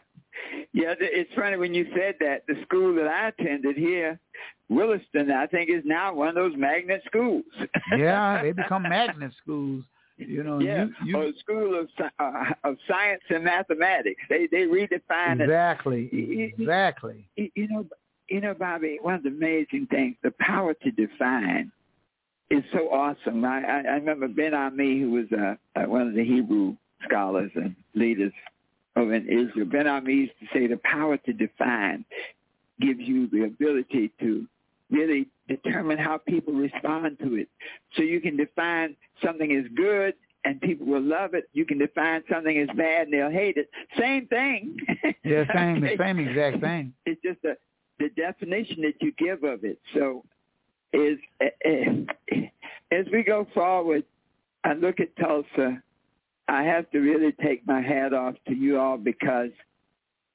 Yeah, it's funny when you said that. The school that I attended here, Williston, I think is now one of those magnet schools. yeah, they become magnet schools. You know, yeah, you, you, or school of uh, of science and mathematics. They they redefine exactly, it. exactly. You, you know, you know, Bobby. One of the amazing things, the power to define, is so awesome. I I, I remember Ben Ammi, who was uh, uh, one of the Hebrew scholars and leaders of in Israel. Ben Ammi used to say the power to define gives you the ability to really determine how people respond to it. So you can define something as good and people will love it. You can define something as bad and they'll hate it. Same thing. Yeah, same, okay? same exact thing. It's just a, the definition that you give of it. So is eh, eh, as we go forward, I look at Tulsa I have to really take my hat off to you all because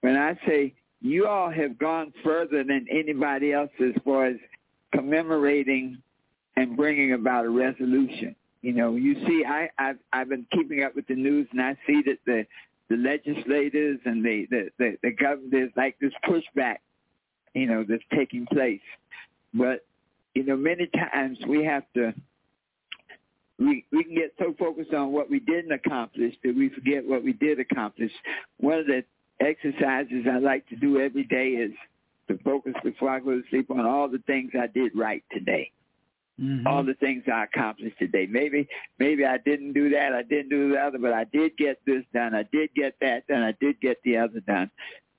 when I say you all have gone further than anybody else as far as commemorating and bringing about a resolution. You know, you see, I, I've I've been keeping up with the news, and I see that the the legislators and the the the, the government like this pushback, you know, that's taking place. But you know, many times we have to we we can get so focused on what we didn't accomplish that we forget what we did accomplish. One of the exercises I like to do every day is to focus before I go to sleep on all the things I did right today. Mm-hmm. All the things I accomplished today. Maybe maybe I didn't do that, I didn't do the other, but I did get this done. I did get that done. I did get the other done.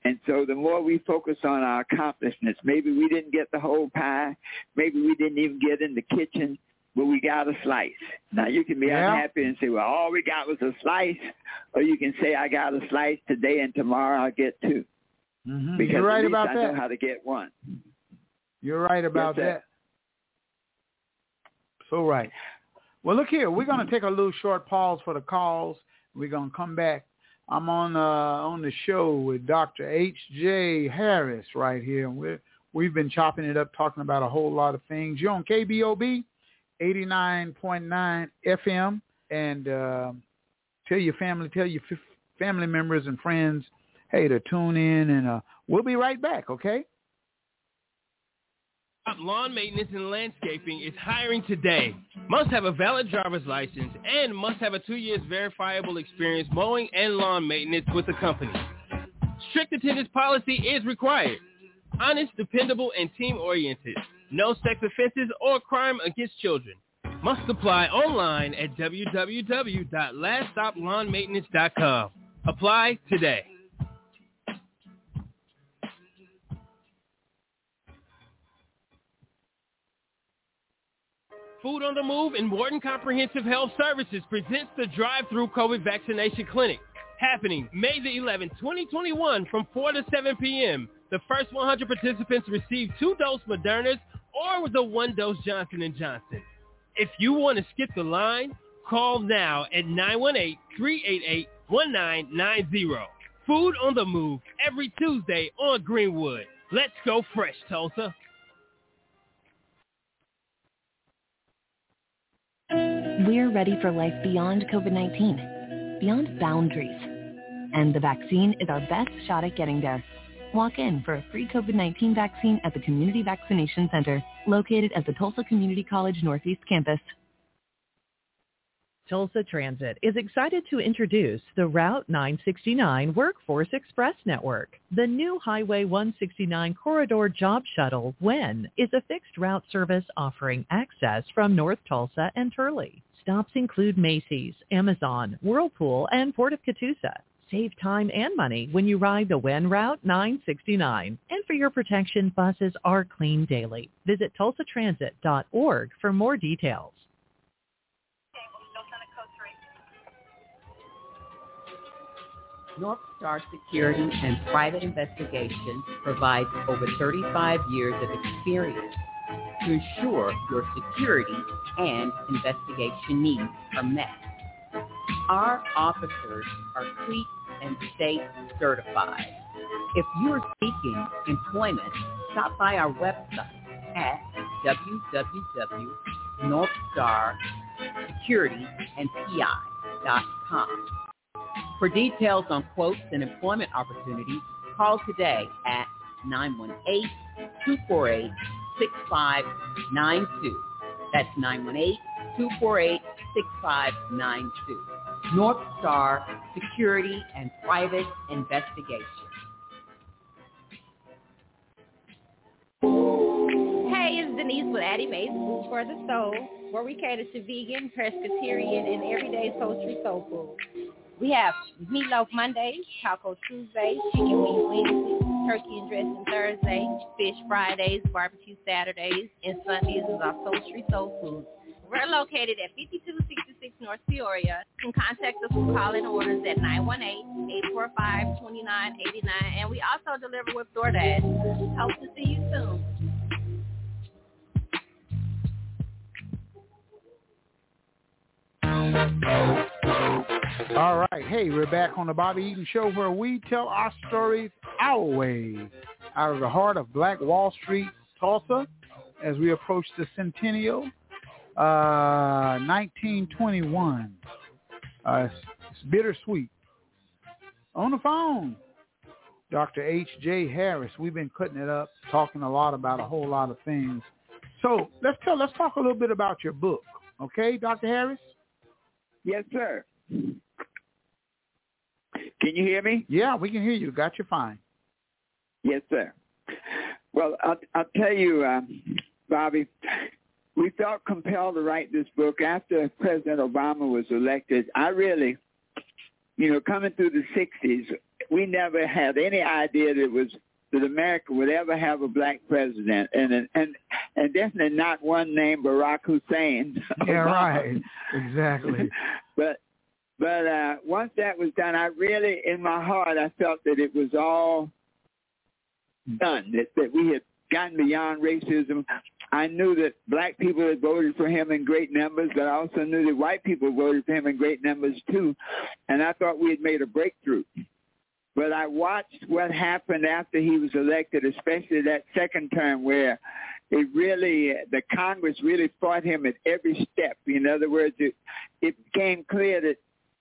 And so the more we focus on our accomplishments, maybe we didn't get the whole pie, maybe we didn't even get in the kitchen, but we got a slice. Now you can be yeah. unhappy and say, well, all we got was a slice, or you can say, I got a slice today and tomorrow I'll get 2 mm-hmm. Because You're right about I that. know how to get one. You're right about yes, that. So right. Well, look here. We're going to take a little short pause for the calls. We're going to come back. I'm on uh, on the show with Dr. H.J. Harris right here. We're, we've been chopping it up, talking about a whole lot of things. You're on KBOB 89.9 FM, and uh, tell your family, tell your f- family members and friends, hey, to tune in, and uh, we'll be right back, okay? Lawn Maintenance and Landscaping is hiring today. Must have a valid driver's license and must have a two years verifiable experience mowing and lawn maintenance with the company. Strict attendance policy is required. Honest, dependable, and team-oriented. No sex offenses or crime against children. Must apply online at www.laststoplawnmaintenance.com. Apply today. Food on the Move and Morton Comprehensive Health Services presents the Drive-Through COVID Vaccination Clinic. happening May the 11th, 2021 from 4 to 7 p.m. The first 100 participants receive two dose Modernas or the one dose Johnson & Johnson. If you want to skip the line, call now at 918-388-1990. Food on the move every Tuesday on Greenwood. Let's go fresh, Tulsa. We're ready for life beyond COVID-19, beyond boundaries. And the vaccine is our best shot at getting there. Walk in for a free COVID-19 vaccine at the Community Vaccination Center, located at the Tulsa Community College Northeast Campus. Tulsa Transit is excited to introduce the Route 969 Workforce Express Network. The new Highway 169 Corridor Job Shuttle, WEN, is a fixed route service offering access from North Tulsa and Turley. Stops include Macy's, Amazon, Whirlpool, and Port of Catoosa. Save time and money when you ride the WEN Route 969. And for your protection, buses are clean daily. Visit tulsatransit.org for more details. North Star Security and Private Investigations provides over 35 years of experience to ensure your security and investigation needs are met. Our officers are CLEET and state certified. If you are seeking employment, stop by our website at www.northstarsecurityandpi.com. For details on quotes and employment opportunities, call today at 918-248-6592. That's 918-248-6592. North Star Security and Private Investigation. Hey, it's Denise with Addie Mae's Food for the Soul, where we cater to vegan, pescatarian, and everyday sultry soul food. We have meatloaf Mondays, taco Tuesdays, chicken wing Wednesdays, turkey and dressing Thursday, fish Fridays, barbecue Saturdays, and Sundays is our sultry soul food. We're located at 5266 North Peoria. You can contact us with call-in orders at 918-845-2989, and we also deliver with DoorDash. Hope to see you soon. All right. Hey, we're back on the Bobby Eaton Show where we tell our stories our way out of the heart of Black Wall Street, Tulsa, as we approach the centennial, uh, 1921. Uh, it's, it's bittersweet. On the phone, Dr. H.J. Harris. We've been cutting it up, talking a lot about a whole lot of things. So let's tell, let's talk a little bit about your book, okay, Dr. Harris? Yes, sir. Can you hear me? Yeah, we can hear you. Got you fine. Yes, sir. Well, I'll, I'll tell you, um, Bobby, we felt compelled to write this book after President Obama was elected. I really, you know, coming through the 60s, we never had any idea that it was that America would ever have a black president, and and and definitely not one named Barack Hussein. Yeah, right. Exactly. but but uh, once that was done, I really, in my heart, I felt that it was all done. That that we had gotten beyond racism. I knew that black people had voted for him in great numbers, but I also knew that white people voted for him in great numbers too. And I thought we had made a breakthrough. But I watched what happened after he was elected, especially that second term where it really, the Congress really fought him at every step. In other words, it, it became clear that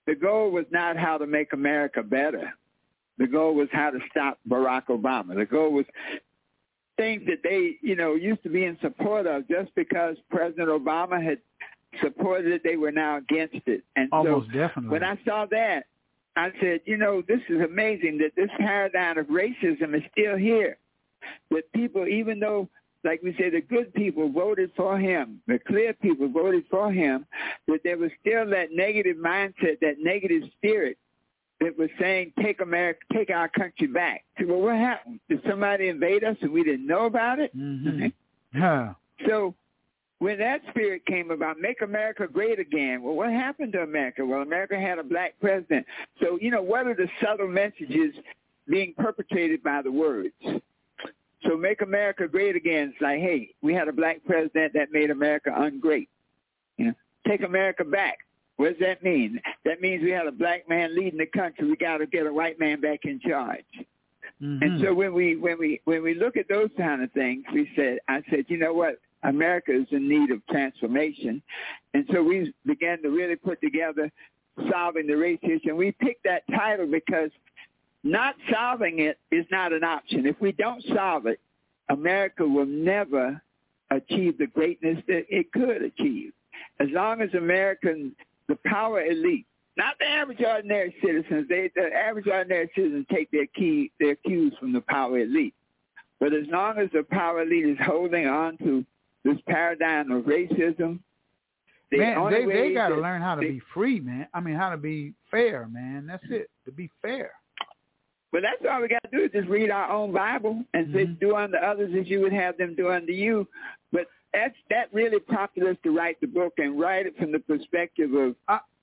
the goal was not how to make America better. The goal was how to stop Barack Obama. The goal was things that they, you know, used to be in support of just because President Obama had supported it, they were now against it. And Almost so definitely. when I saw that, I said, you know, this is amazing that this paradigm of racism is still here. That people, even though, like we say, the good people voted for him, the clear people voted for him, that there was still that negative mindset, that negative spirit that was saying, take America, take our country back. So, well, what happened? Did somebody invade us and we didn't know about it? Mm-hmm. Yeah. So when that spirit came about, make America great again. Well, what happened to America? Well, America had a black president. So, you know, what are the subtle messages being perpetrated by the words? So make America great again. It's like, hey, we had a black president that made America ungreat. You know, take America back. What does that mean? That means we had a black man leading the country. We got to get a white man back in charge. Mm-hmm. And so when we when we when we look at those kind of things, we said, I said, you know what? America is in need of transformation. And so we began to really put together solving the race issue. And we picked that title because not solving it is not an option. If we don't solve it, America will never achieve the greatness that it could achieve. As long as Americans, the power elite, not the average ordinary citizens, they, the average ordinary citizens take their key, their cues from the power elite. But as long as the power elite is holding on to this paradigm of racism. The man, they they got to learn how to they- be free, man. I mean, how to be fair, man. That's it. To be fair. But that's all we got to do is just read our own Bible and say, mm-hmm. do unto others as you would have them do unto you. That's that really prompted us to write the book and write it from the perspective of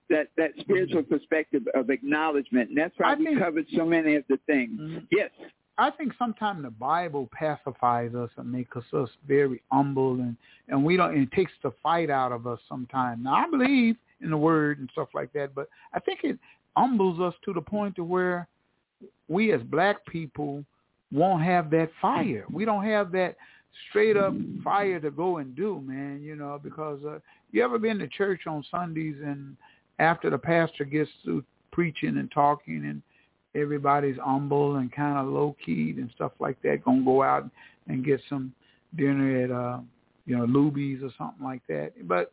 that that spiritual perspective of acknowledgement, and that's why I we think- covered so many of the things. Mm-hmm. Yes. I think sometimes the Bible pacifies us and makes us, us very humble, and and we don't. And it takes the fight out of us sometimes. Now I believe in the Word and stuff like that, but I think it humbles us to the point to where we as black people won't have that fire. We don't have that straight up fire to go and do, man. You know, because uh, you ever been to church on Sundays and after the pastor gets through preaching and talking and everybody's humble and kind of low keyed and stuff like that, gonna go out and get some dinner at uh, you know Luby's or something like that. But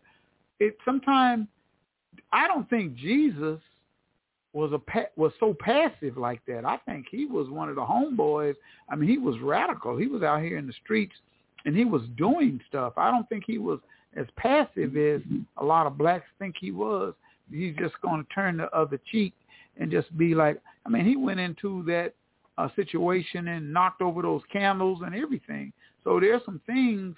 it sometimes I don't think Jesus was a pa- was so passive like that. I think he was one of the homeboys. I mean, he was radical. He was out here in the streets and he was doing stuff. I don't think he was as passive as a lot of blacks think he was. He's just going to turn the other cheek and just be like, I mean, he went into that uh, situation and knocked over those candles and everything. So there's some things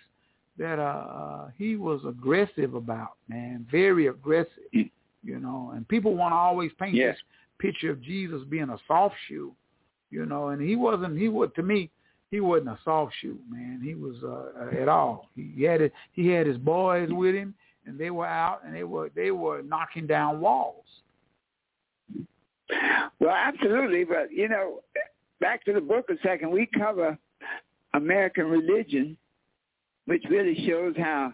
that uh, he was aggressive about, man, very aggressive, you know. And people want to always paint Yes. this picture of Jesus being a soft shoe, you know. And he wasn't. He would to me, he wasn't a soft shoe, man. He was uh, at all. He had it. He had his boys with him, and they were out, and they were they were knocking down walls. Well, absolutely, but you know, back to the book a second. We cover American religion, which really shows how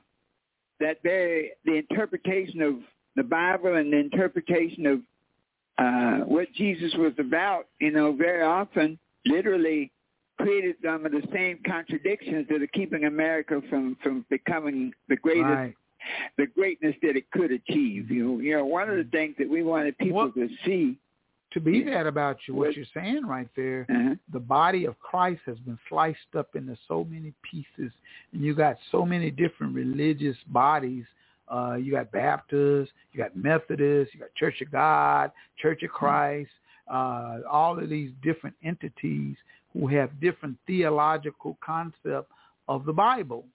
that very the interpretation of the Bible and the interpretation of uh, what Jesus was about, you know, very often literally created some of the same contradictions that are keeping America from from becoming the greatest Right. the greatness that it could achieve. You know, you know, one of the things that we wanted people to see To be that about you, what you're saying right there, the body of Christ has been sliced up into so many pieces, and you got so many different religious bodies. Uh, you got Baptists, you got Methodists, you got Church of God, Church of Christ, uh, all of these different entities who have different theological concept of the Bible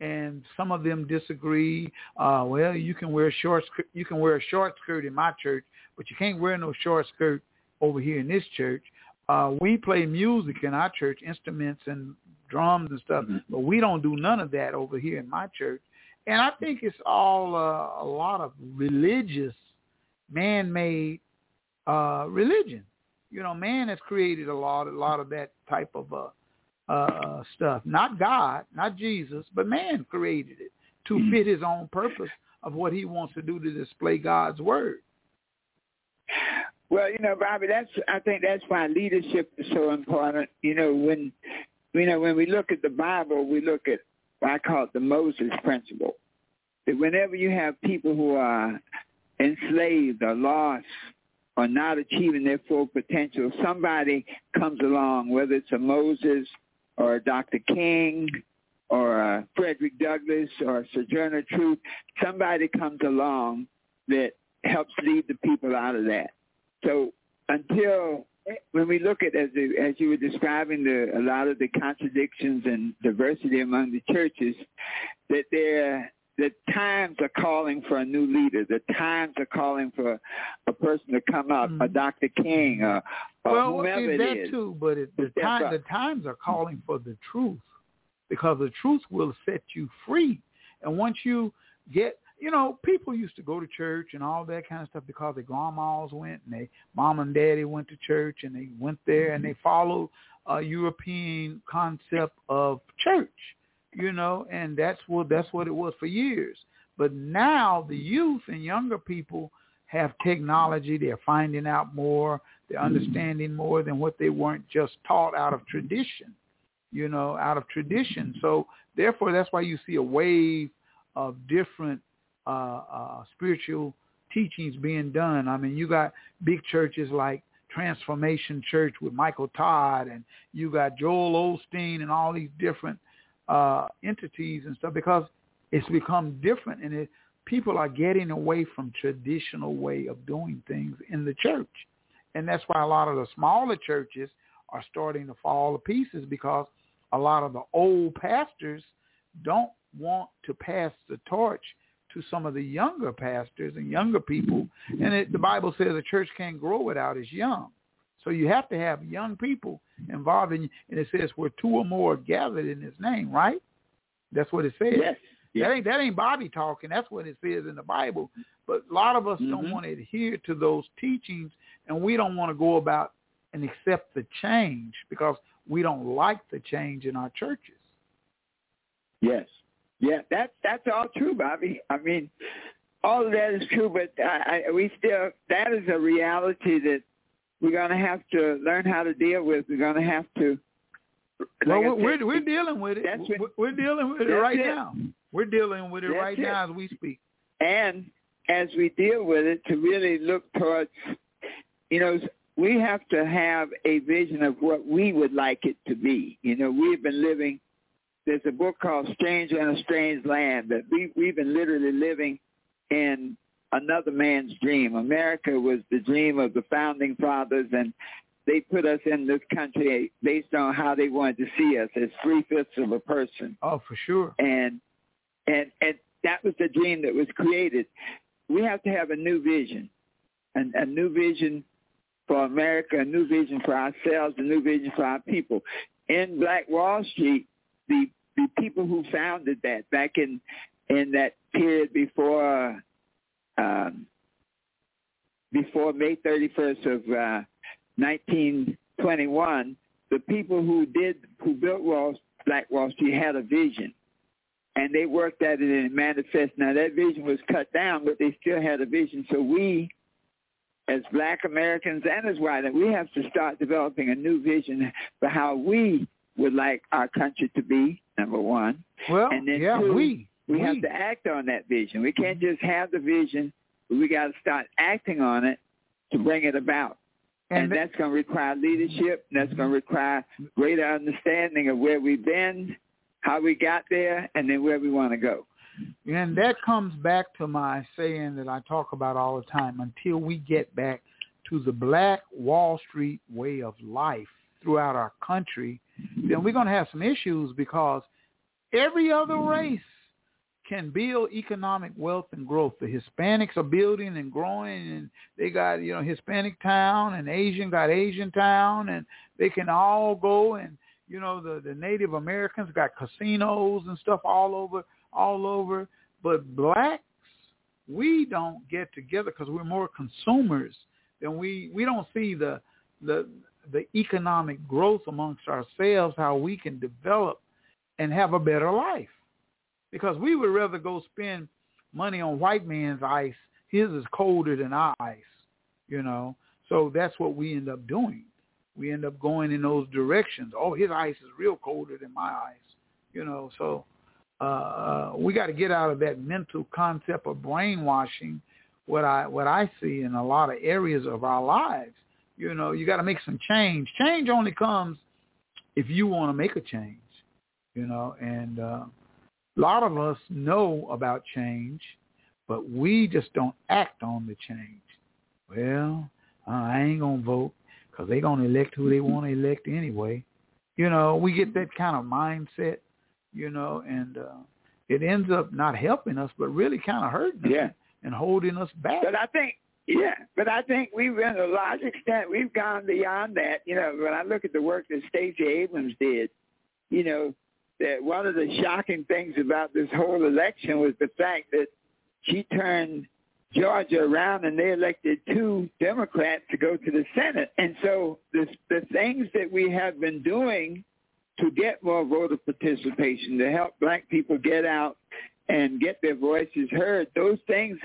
and some of them disagree. Uh, well, you can wear short skirt, you can wear a short skirt in my church, but you can't wear no short skirt over here in this church. Uh, we play music in our church, instruments and drums and stuff, but we don't do none of that over here in my church. And I think it's all uh, a lot of religious, man-made uh, religion. You know, man has created a lot, a lot of that type of uh, uh, stuff. Not God, not Jesus, but man created it to fit his own purpose of what he wants to do to display God's word. Well, you know, Bobby, that's I think that's why leadership is so important. You know, when you know when we look at the Bible, we look at what I call it the Moses principle. That whenever you have people who are enslaved or lost or not achieving their full potential, somebody comes along, whether it's a Moses or a Dr. King or a Frederick Douglass or Sojourner Truth, somebody comes along that helps lead the people out of that. So until when we look at as as you were describing the a lot of the contradictions and diversity among the churches, that there the times are calling for a new leader. The times are calling for a person to come up, mm-hmm. a Dr. King, or, or well, whomever that is. too. But it, the time, the times are calling for the truth, because the truth will set you free. And once you get, you know, people used to go to church and all that kind of stuff because their grandmas went and they mom and daddy went to church and they went there and they followed a European concept of church you know, and that's what that's what it was for years. But now the youth and younger people have technology. They're finding out more. They're understanding more than what they weren't just taught out of tradition, you know, out of tradition. So therefore, that's why you see a wave of different uh, uh, spiritual teachings being done. I mean, you got big churches like Transformation Church with Michael Todd, and you got Joel Osteen, and all these different uh, entities and stuff because it's become different and it, people are getting away from traditional way of doing things in the church. And that's why a lot of the smaller churches are starting to fall to pieces because a lot of the old pastors don't want to pass the torch to some of the younger pastors and younger people. And it, the Bible says the church can't grow without its young. So you have to have young people involved in, and it says where two or more are gathered in His name, right? That's what it says. Yes. That ain't that ain't Bobby talking. That's what it says in the Bible. But a lot of us mm-hmm. don't want to adhere to those teachings, and we don't want to go about and accept the change because we don't like the change in our churches. Yes. Yeah, that that's all true, Bobby. I mean, all of that is true, but I, I, we still that is a reality that we're going to have to learn how to deal with. We're going to have to. Like well, we're we're dealing with it. What, we're dealing with it right it. now. We're dealing with it that's right it. now as we speak. And as we deal with it, to really look towards, you know, we have to have a vision of what we would like it to be. You know, we've been living. There's a book called Stranger in a Strange Land that we we've been literally living in another man's dream. America was the dream of the founding fathers, and they put us in this country based on how they wanted to see us as three fifths of a person. Oh, for sure. And and and that was the dream that was created. We have to have a new vision, and a new vision for America, a new vision for ourselves, a new vision for our people. In Black Wall Street, the the people who founded that back in in that period before uh, um, before May 31st of uh, 1921, the people who did who built Wall, Black Wall Street had a vision, and they worked at it and it manifested. Now that vision was cut down, but they still had a vision. So we, as Black Americans and as white, we have to start developing a new vision for how we would like our country to be. Number one, well, and then yeah, two, we we have to act on that vision. We can't just have the vision, but we got to start acting on it to bring it about. And, and that's going to require leadership. That's going to require greater understanding of where we've been, how we got there, and then where we want to go. And that comes back to my saying that I talk about all the time. Until we get back to the Black Wall Street way of life throughout our country, then we're going to have some issues because every other race can build economic wealth and growth. The Hispanics are building and growing, and they got you know Hispanic town, and Asian got Asian town, and they can all go and you know the the Native Americans got casinos and stuff all over all over. But blacks, we don't get together because we're more consumers than we we don't see the the the economic growth amongst ourselves, how we can develop and have a better life because we would rather go spend money on white man's ice. His is colder than our ice, you know. So that's what we end up doing. We end up going in those directions. Oh, his ice is real colder than my ice, you know. So uh, uh we got to get out of that mental concept of brainwashing. What I what I see in a lot of areas of our lives, you know, you got to make some change. Change only comes if you want to make a change, you know, and uh, a lot of us know about change, but we just don't act on the change. Well, uh, I ain't going to vote because they're going to elect who they want to elect anyway. You know, we get that kind of mindset, you know, and uh, it ends up not helping us, but really kind of hurting us Yeah. and holding us back. But I think, yeah, but I think we've, in a large extent, we've gone beyond that. You know, when I look at the work that Stacey Abrams did, you know, that one of the shocking things about this whole election was the fact that she turned Georgia around and they elected two Democrats to go to the Senate. And so the, the things that we have been doing to get more voter participation, to help black people get out and get their voices heard, those things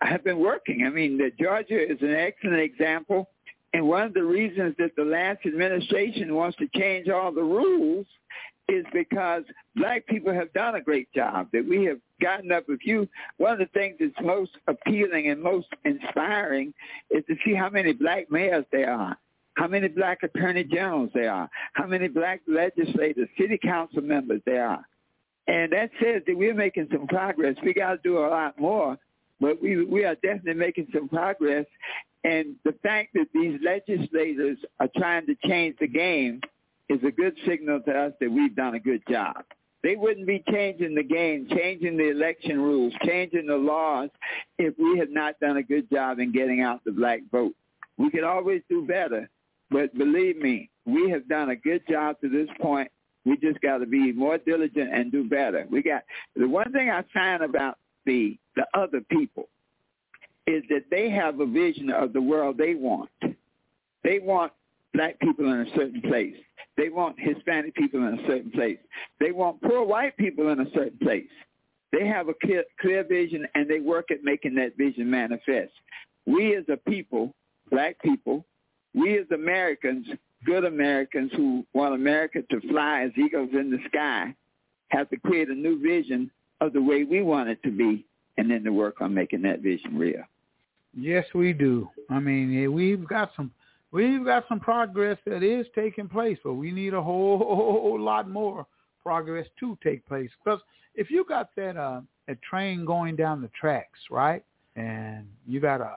have been working. I mean, the Georgia is an excellent example. And one of the reasons that the last administration wants to change all the rules is because black people have done a great job, that we have gotten up a few. One of the things that's most appealing and most inspiring is to see how many black mayors there are, how many black attorney generals there are, how many black legislators, city council members there are. And that says that we're making some progress. We got to do a lot more, but we, we are definitely making some progress. And the fact that these legislators are trying to change the game is a good signal to us that we've done a good job. They wouldn't be changing the game, changing the election rules, changing the laws if we had not done a good job in getting out the black vote. We could always do better, but believe me, we have done a good job to this point. We just got to be more diligent and do better. We got the one thing I find about the the other people is that they have a vision of the world they want. They want black people in a certain place. They want Hispanic people in a certain place. They want poor white people in a certain place. They have a clear, clear vision and they work at making that vision manifest. We as a people, black people, we as Americans, good Americans who want America to fly as eagles in the sky, have to create a new vision of the way we want it to be and then to work on making that vision real. Yes, we do. I mean, we've got some we've got some progress that is taking place, but we need a whole, whole lot more progress to take place. Because if you got that uh, a train going down the tracks, right, and you got a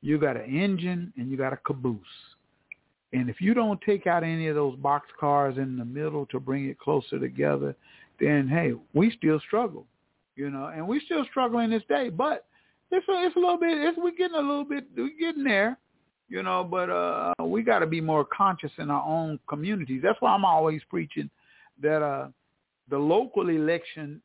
you got an engine and you got a caboose, and if you don't take out any of those box cars in the middle to bring it closer together, then hey, we still struggle, you know, and we still struggling this day, but it's a, it's a little bit, it's, we're getting a little bit, we're getting there, you know, but uh, we got to be more conscious in our own communities. That's why I'm always preaching that uh, the local election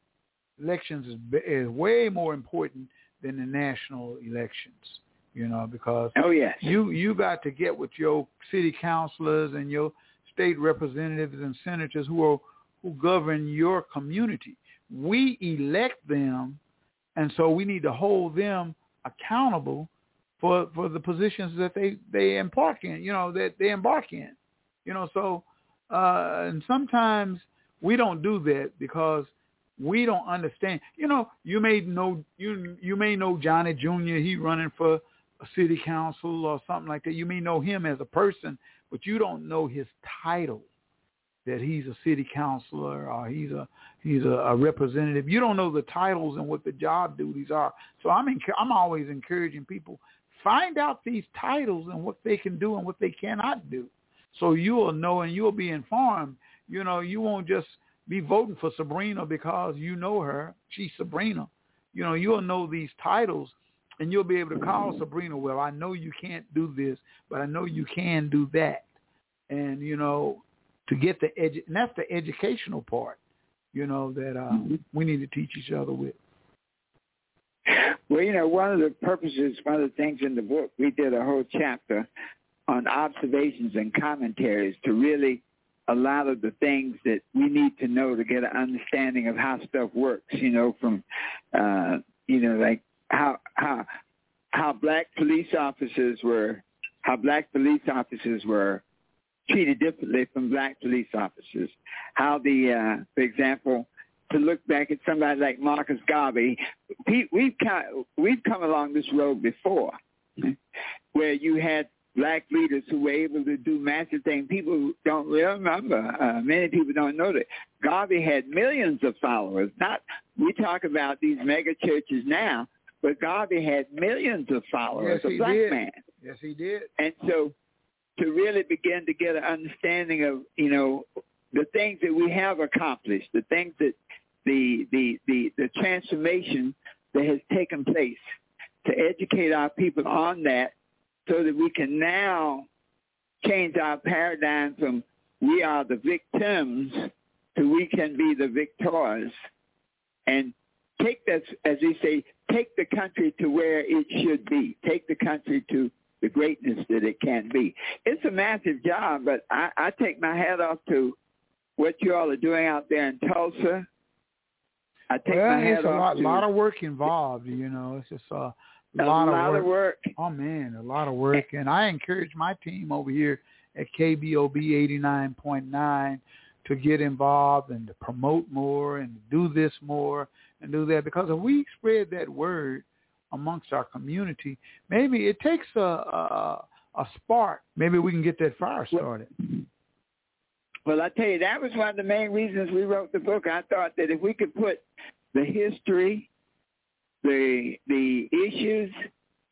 elections is, is way more important than the national elections, you know, because oh yes, you you got to get with your city councilors and your state representatives and senators who are who govern your community. We elect them and so we need to hold them accountable for for the positions that they they embark in. You know that they embark in. You know, so uh, and sometimes we don't do that because we don't understand. You know, you may know you you may know Johnny Jr. He running for a city council or something like that. You may know him as a person, but you don't know his title that he's a city councilor or he's a he's a, a representative. You don't know the titles and what the job duties are. So I'm enc- I'm always encouraging people find out these titles and what they can do and what they cannot do. So you'll know and you'll be informed. You know, you won't just be voting for Sabrina because you know her. She's Sabrina. You know, you'll know these titles and you'll be able to call Sabrina, well, I know you can't do this, but I know you can do that. And, you know, to get the edu- and that's the educational part, you know, that uh, Mm-hmm. we need to teach each other with. Well, you know, one of the purposes, one of the things in the book, we did a whole chapter on observations and commentaries to really a lot of the things that we need to know to get an understanding of how stuff works, you know, from uh, you know, like how how how black police officers were how black police officers were treated differently from black police officers. How the uh for example, to look back at somebody like Marcus Garvey, we've come, we've come along this road before, where you had black leaders who were able to do massive things. People don't remember. Uh, many people don't know that Garvey had millions of followers. Not we talk about these mega churches now, but Garvey had millions of followers. Yes, a he black did. man. Yes, he did. And so to really begin to get an understanding of, you know, the things that we have accomplished, the things that the the the the transformation that has taken place to educate our people on that so that we can now change our paradigm from we are the victims to we can be the victors and take this, as we say, take the country to where it should be. Take the country to the greatness that it can be. It's a massive job, but I, I take my hat off to what you all are doing out there in Tulsa. I take well, my hat it's a lot, lot of work involved. You know, it's just a, a lot, lot of, of work. work. Oh man, a lot of work. And I encourage my team over here at KBOB 89.9 to get involved and to promote more and do this more and do that because if we spread that word amongst our community, maybe it takes a a, a spark. Maybe we can get that fire started. Well, I tell you, that was one of the main reasons we wrote the book. I thought that if we could put the history, the the issues,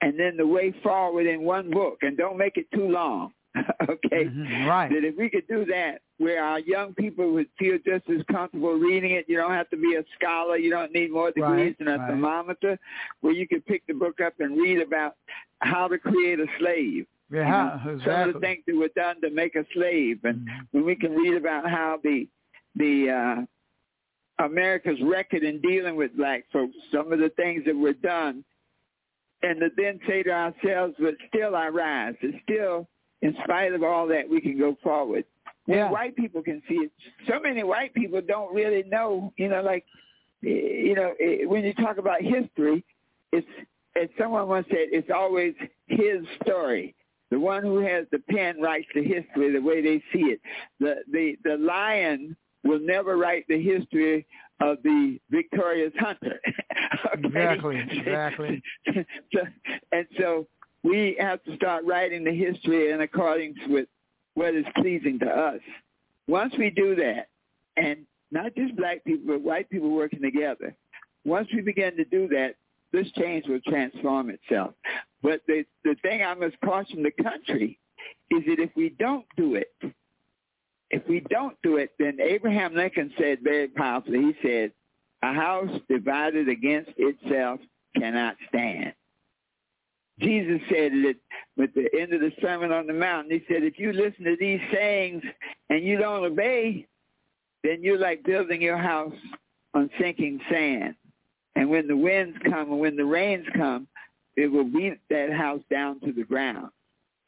and then the way forward in one book, and don't make it too long, okay? Mhm, right. That if we could do that, where our young people would feel just as comfortable reading it, you don't have to be a scholar, you don't need more degrees Right, than a right. thermometer, where you could pick the book up and read about how to create a slave. Yeah, you know, exactly. Some of the things that were done to make a slave, and when we can read about how the the uh, America's record in dealing with black folks, some of the things that were done, and to then say to ourselves, but still I rise. It's still, in spite of all that, we can go forward. When Yeah. white people can see it, so many white people don't really know, you know, like, eh, you know, eh, when you talk about history, it's, as someone once said, it's always his story. The one who has the pen writes the history the way they see it. The the the lion will never write the history of the victorious hunter. Okay? Exactly, exactly. so, and so we have to start writing the history in accordance with what is pleasing to us. Once we do that, and not just black people, but white people working together, once we begin to do that, this change will transform itself. But the, the thing I must caution the country is that if we don't do it, if we don't do it, then Abraham Lincoln said very powerfully, he said, a house divided against itself cannot stand. Jesus said it at the end of the Sermon on the Mount. He said, if you listen to these sayings and you don't obey, then you're like building your house on sinking sand. And when the winds come and when the rains come, it will beat that house down to the ground.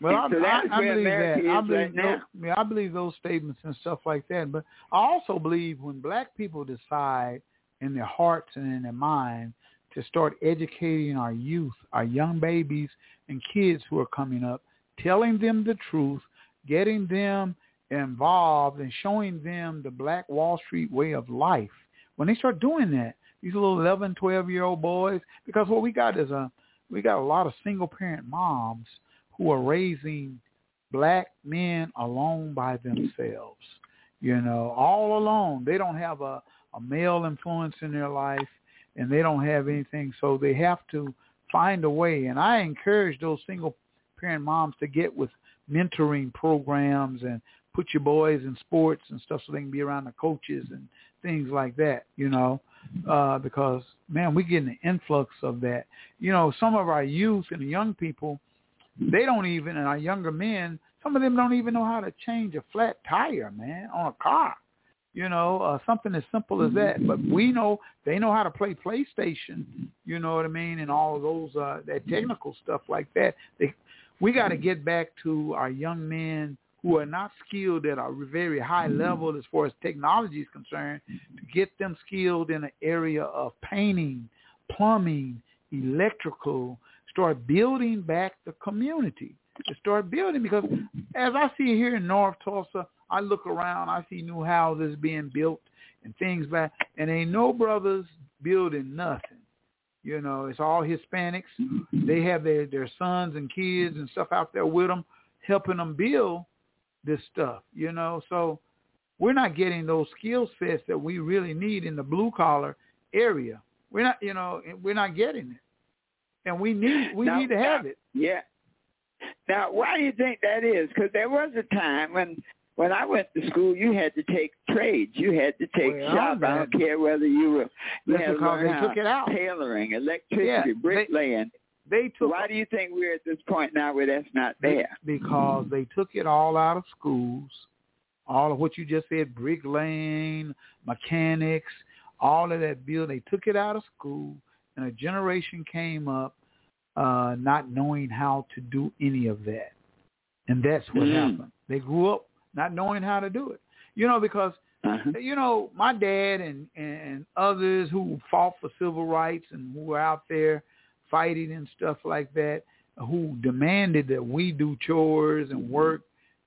Well, I, And so that's I, I believe America that. I believe right those, now. yeah, I believe those statements and stuff like that. But I also believe when black people decide in their hearts and in their mind to start educating our youth, our young babies and kids who are coming up, telling them the truth, getting them involved and showing them the black Wall Street way of life. When they start doing that, these little 11, 12 year old boys, because what we got is a, we got a lot of single parent moms who are raising black men alone by themselves. You know, all alone. They don't have a, a male influence in their life and they don't have anything. So they have to find a way. And I encourage those single parent moms to get with mentoring programs and put your boys in sports and stuff so they can be around the coaches and things like that, you know, uh, because, man, we're getting an influx of that. You know, some of our youth and young people, they don't even, and our younger men, some of them don't even know how to change a flat tire, man, on a car. You know, uh, something as simple as that. But we know they know how to play PlayStation. You know what I mean, and all of those uh, that technical stuff like that. They, we got to get back to our young men who are not skilled at a very high level as far as technology is concerned, to get them skilled in the area of painting, plumbing, electrical, start building back the community. To start building because as I see here in North Tulsa, I look around, I see new houses being built and things back, and ain't no brothers building nothing. You know, it's all Hispanics. They have their their sons and kids and stuff out there with them, helping them build this stuff. You know, so we're not getting those skill sets that we really need in the blue collar area. We're not, you know, we're not getting it, and we need we Now- need to have it. Yeah. Now, why do you think that is? Because there was a time when when I went to school, you had to take trades. You had to take Well, shop. I don't care whether you were you had to learn they took it out. tailoring, electricity, Yeah, bricklaying. They took Why do you think we're at this point now where that's not there? because they took it all out of schools. All of what you just said, bricklaying, mechanics, all of that bill, they took it out of school, and a generation came up uh, not knowing how to do any of that. And that's what Mm. happened. They grew up not knowing how to do it. You know, because Uh-huh. you know, my dad and and others who fought for civil rights and who were out there fighting and stuff like that, who demanded that we do chores and mm-hmm. work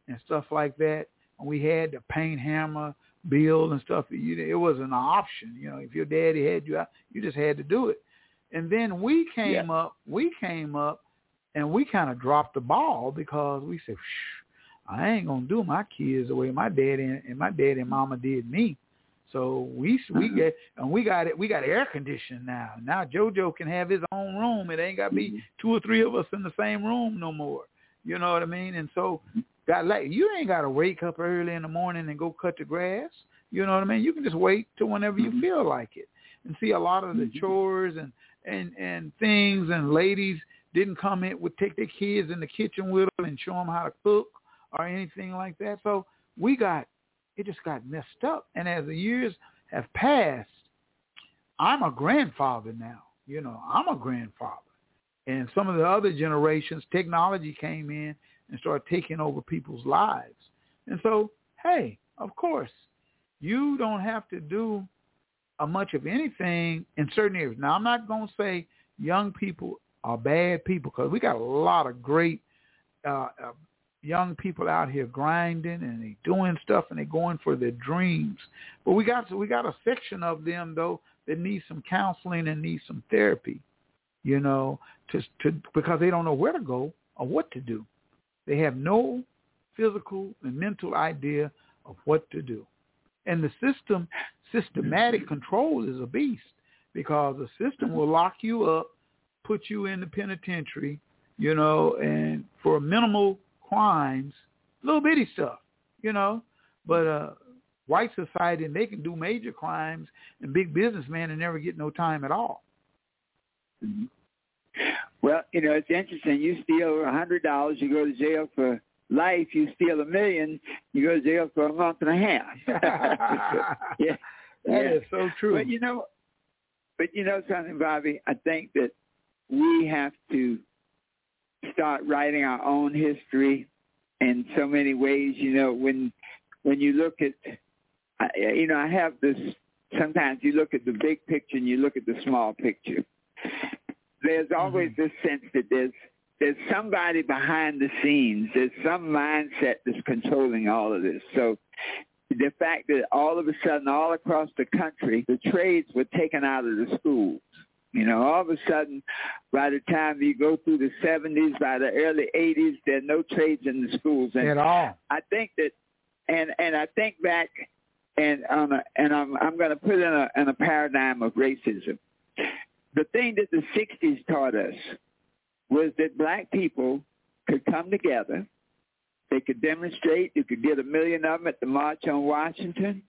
and stuff like that. And we had to paint, hammer, build and stuff. It wasn't an option. You know, if your daddy had you out, you just had to do it. And then we came up, we came up, and we kind of dropped the ball because we said, Shh, I ain't gonna do my kids the way my daddy and, and my daddy and mama did me. So we we Uh-huh. get and we got it. We got air conditioning now. Now JoJo can have his own room. It ain't got to be mm-hmm. two or three of us in the same room no more. You know what I mean? And so, mm-hmm. got like you ain't got to wake up early in the morning and go cut the grass. You know what I mean? You can just wait till whenever you mm-hmm. feel like it. And see a lot of the chores and and and things and ladies didn't come in would take their kids in the kitchen with them and show them how to cook or anything like that. So we got it just got messed up. And as the years have passed, I'm a grandfather now. You know, I'm a grandfather. And some of the other generations, technology came in and started taking over people's lives. And so, hey, of course, you don't have to do a much of anything in certain areas. Now, I'm not going to say young people are bad people because we got a lot of great uh, uh, young people out here grinding and they doing stuff and they going for their dreams. But we got we got a section of them though that need some counseling and need some therapy, you know, to to because they don't know where to go or what to do. They have no physical and mental idea of what to do. And the system, systematic control is a beast because the system will lock you up, put you in the penitentiary, you know, and for a minimal crimes, little bitty stuff, you know. But uh white society and they can do major crimes and big businessmen and never get no time at all. Well, you know, it's interesting. You steal a hundred dollars, you go to jail for life. You steal a million, you go to jail for a month and a half. yeah, That yeah. is so true. But you know, but you know something, Bobby. I think that we have to start writing our own history in so many ways. You know, when when you look at, you know, I have this. Sometimes you look at the big picture and you look at the small picture. There's mm-hmm. always this sense that there's there's somebody behind the scenes. There's some mindset that's controlling all of this. So the fact that all of a sudden, all across the country, the trades were taken out of the schools. You know, all of a sudden, by the time you go through the 70s, by the early 80s, there are no trades in the schools and At all. I think that, and and I think back, and um, and I'm I'm going to put in a in a paradigm of racism. The thing that the 60s taught us was that black people could come together, they could demonstrate, you could get a million of them at the March on Washington,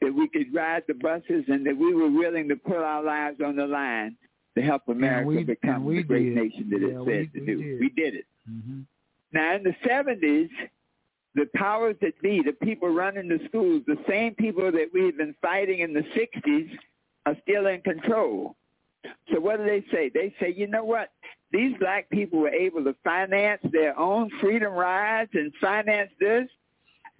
that we could ride the buses, and that we were willing to put our lives on the line to help America we- become the great did. nation that Yeah, it we- said to we do. did. We did it. Mm-hmm. Now, in the 70s, the powers that be, the people running the schools, the same people that we had been fighting in the 60s are still in control. So what do they say? They say, you know what? These black people were able to finance their own freedom rides and finance this.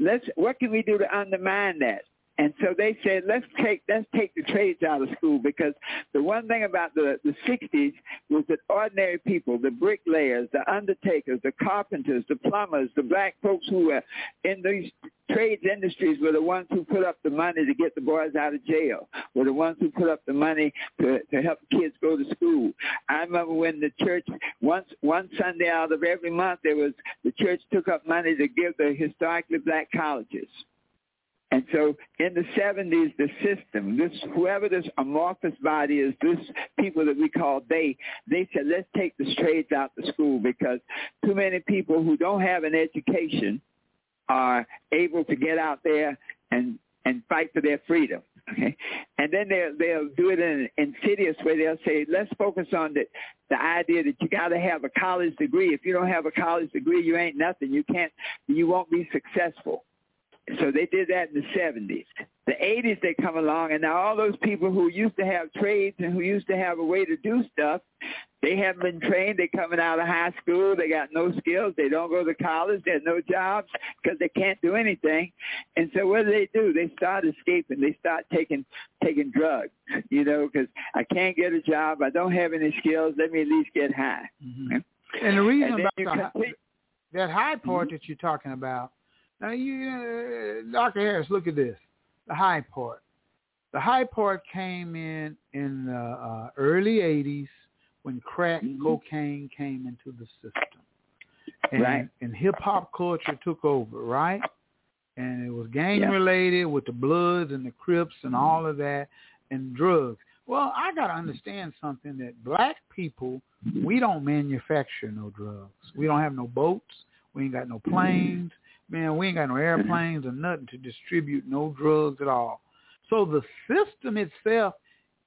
Let's what can we do to undermine that? And so they said, let's take let's take the trades out of school because the one thing about the the '60s was that ordinary people, the bricklayers, the undertakers, the carpenters, the plumbers, the black folks who were in these trades industries were the ones who put up the money to get the boys out of jail. Were the ones who put up the money to to help kids go to school. I remember when the church once one Sunday out of every month there was the church took up money to give the historically black colleges. And so in the 70s, the system, this whoever this amorphous body is, this people that we call they, they said, let's take the trades out the school because too many people who don't have an education are able to get out there and and fight for their freedom. Okay, and then they'll they'll do it in an insidious way. They'll say, let's focus on the the idea that you got to have a college degree. If you don't have a college degree, you ain't nothing. You can't. You won't be successful. So they did that in the 70s. The 80s they come along, and now all those people who used to have trades and who used to have a way to do stuff, they haven't been trained. They're coming out of high school. They got no skills. They don't go to college. They have no jobs because they can't do anything. And so what do they do? They start escaping. They start taking taking drugs. You know, because I can't get a job. I don't have any skills. Let me at least get high. Mm-hmm. And the reason and about the complete, that high part mm-hmm. that you're talking about now, you, uh, Dr. Harris, look at this. The high part. The high part came in in the uh, early 80s when crack mm-hmm. cocaine came into the system. And, right. and hip-hop culture took over, right? And it was gang-related with the Bloods and the Crips and mm-hmm. all of that and drugs. Well, I got to understand something that black people, we don't manufacture no drugs. We don't have no boats. We ain't got no planes man, we ain't got no mm-hmm. airplanes or nothing to distribute no drugs at all. So the system itself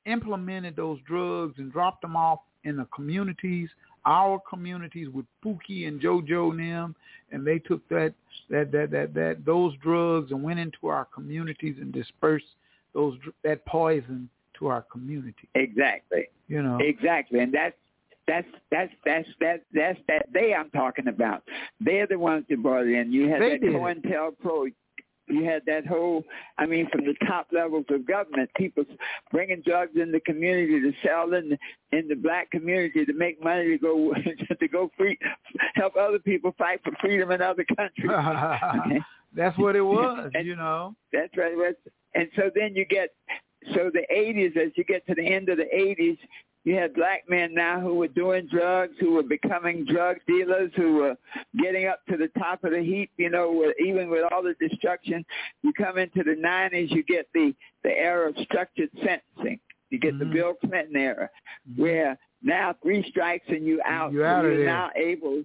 implemented those drugs and dropped them off in the communities, our communities with Pookie and JoJo and them, and they took that that that that that those drugs and went into our communities and dispersed those that poison to our community. Exactly. You know. Exactly, and that's that's that's that's that that's that they I'm talking about. They're the ones that brought it in. You had they that. COINTELPRO. You had that whole, I mean, from the top levels of government, people bringing drugs in the community to sell in the, in the black community to make money to go to go free, help other people fight for freedom in other countries. that's what it was, and, you know. That's right. And so then you get so the 80s, as you get to the end of the 80s, you had black men now who were doing drugs, who were becoming drug dealers, who were getting up to the top of the heap. You know, even with all the destruction, you come into the 90s, you get the the era of structured sentencing. You get mm-hmm. the Bill Clinton era, mm-hmm. where now three strikes and you out. You're, out you're there. now able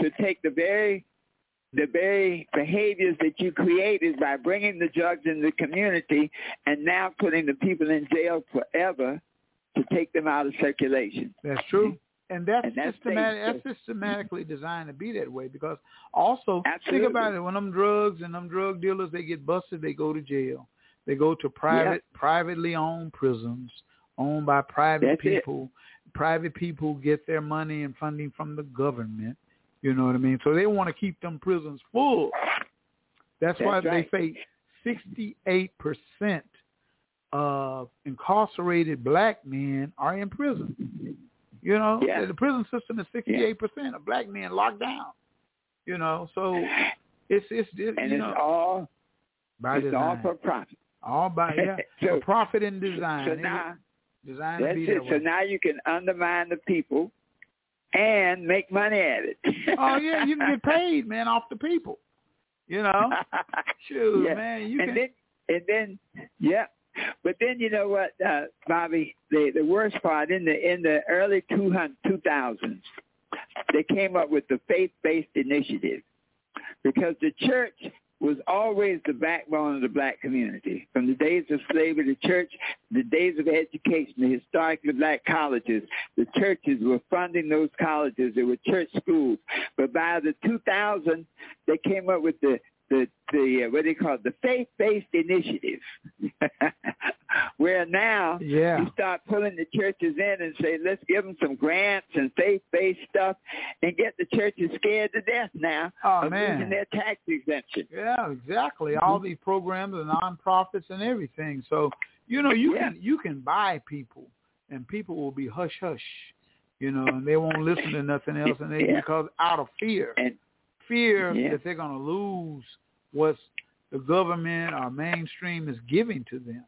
to take the very the very behaviors that you created by bringing the drugs in the community and now putting the people in jail forever to take them out of circulation. That's true. And that's, And that's systematic, that's systematically designed to be that way because also Absolutely. think about it when them drugs and them drug dealers they get busted they go to jail they go to private privately owned prisons owned by private That's it. people private people get their money and funding from the government you know what I mean so they want to keep them prisons full that's, why right. they say 68 percent of incarcerated black men are in prison. You know, Yeah. the prison system is 68 percent of black men locked down. You know, so it's it's, it's and you it's know all by it's design, all for profit. all by yeah, So- for profit and design. So now design to that's be it. So way. now you can undermine the people and make money at it. oh yeah, you can get paid, man, off the people. You know, shoot, Yeah. man, you and can. then and then yeah. But then you know what, uh, Bobby, the the worst part in the in the early two hundred two thousands, they came up with the faith based initiative because the church was always the backbone of the black community. From the days of slavery, the church, the days of education, the historically black colleges, the churches were funding those colleges. They were church schools. But by the 2000, they came up with the the the uh, what do you call it? The faith-based initiative, where now Yeah. you start pulling the churches in and say, let's give them some grants and faith-based stuff, and get the churches scared to death now Oh, of man. losing their tax exemption. Yeah, exactly. All these programs and nonprofits and everything. So you know you Yeah. can you can buy people, and people will be hush hush, you know, and they won't listen to nothing else, and they Yeah. because out of fear, And fear Yeah. that they're going to lose what the government or mainstream is giving to them.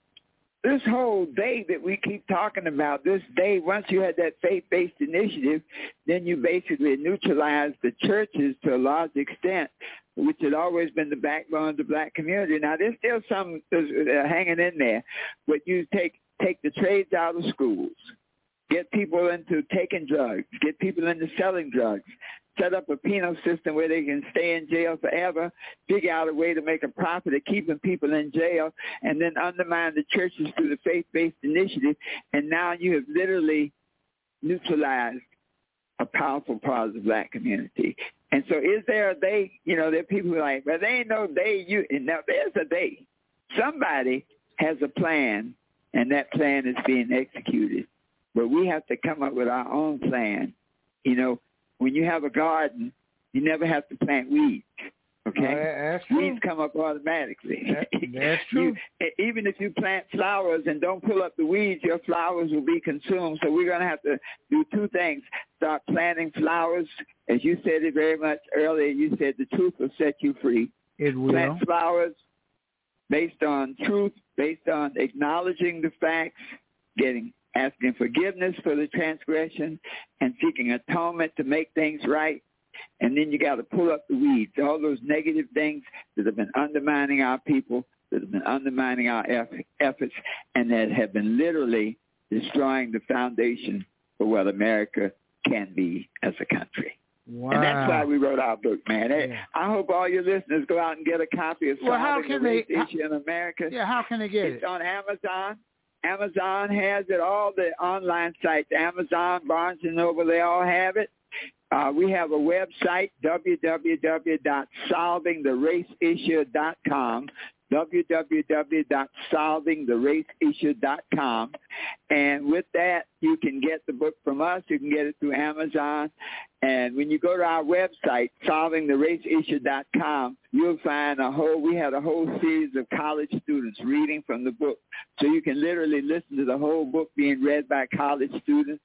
this whole day that we keep talking about, this day, once you had that faith-based initiative, then you basically neutralized the churches to a large extent, which had always been the backbone of the black community. Now, there's still some uh, hanging in there, but you take take the trades out of schools, get people into taking drugs, get people into selling drugs, set up a penal system where they can stay in jail forever, figure out a way to make a profit of keeping people in jail, and then undermine the churches through the faith-based initiative. And now you have literally neutralized a powerful part of the black community. And so is there a they, you know, there are people who are like, well, they ain't no they, you, and now there's a they. Somebody has a plan, and that plan is being executed. But we have to come up with our own plan. You know, when you have a garden, you never have to plant weeds. Okay, oh, weeds come up automatically. That, that's true. you, even if you plant flowers and don't pull up the weeds, your flowers will be consumed. So we're going to have to do two things: start planting flowers, as you said it very much earlier. You said the truth will set you free. It will. Plant flowers based on truth, based on acknowledging the facts, getting asking forgiveness for the transgression, and seeking atonement to make things right and then you got to pull up the weeds, all those negative things that have been undermining our people, that have been undermining our efforts, and that have been literally destroying the foundation for what America can be as a country. Wow. And that's why we wrote our book, man. Yeah. I hope all your listeners go out and get a copy of well, how can the they, Issue in America. Yeah, how can they get it's it? It's on Amazon. Amazon has it. All the online sites, Amazon, Barnes and Noble, they all have it. Uh, we have a website, www.solvingtheraceissue.com, www.solvingtheraceissue.com. And with that, you can get the book from us. You can get it through Amazon. And when you go to our website, solvingtheraceissue.com, you'll find a whole, we had a whole series of college students reading from the book. So you can literally listen to the whole book being read by college students.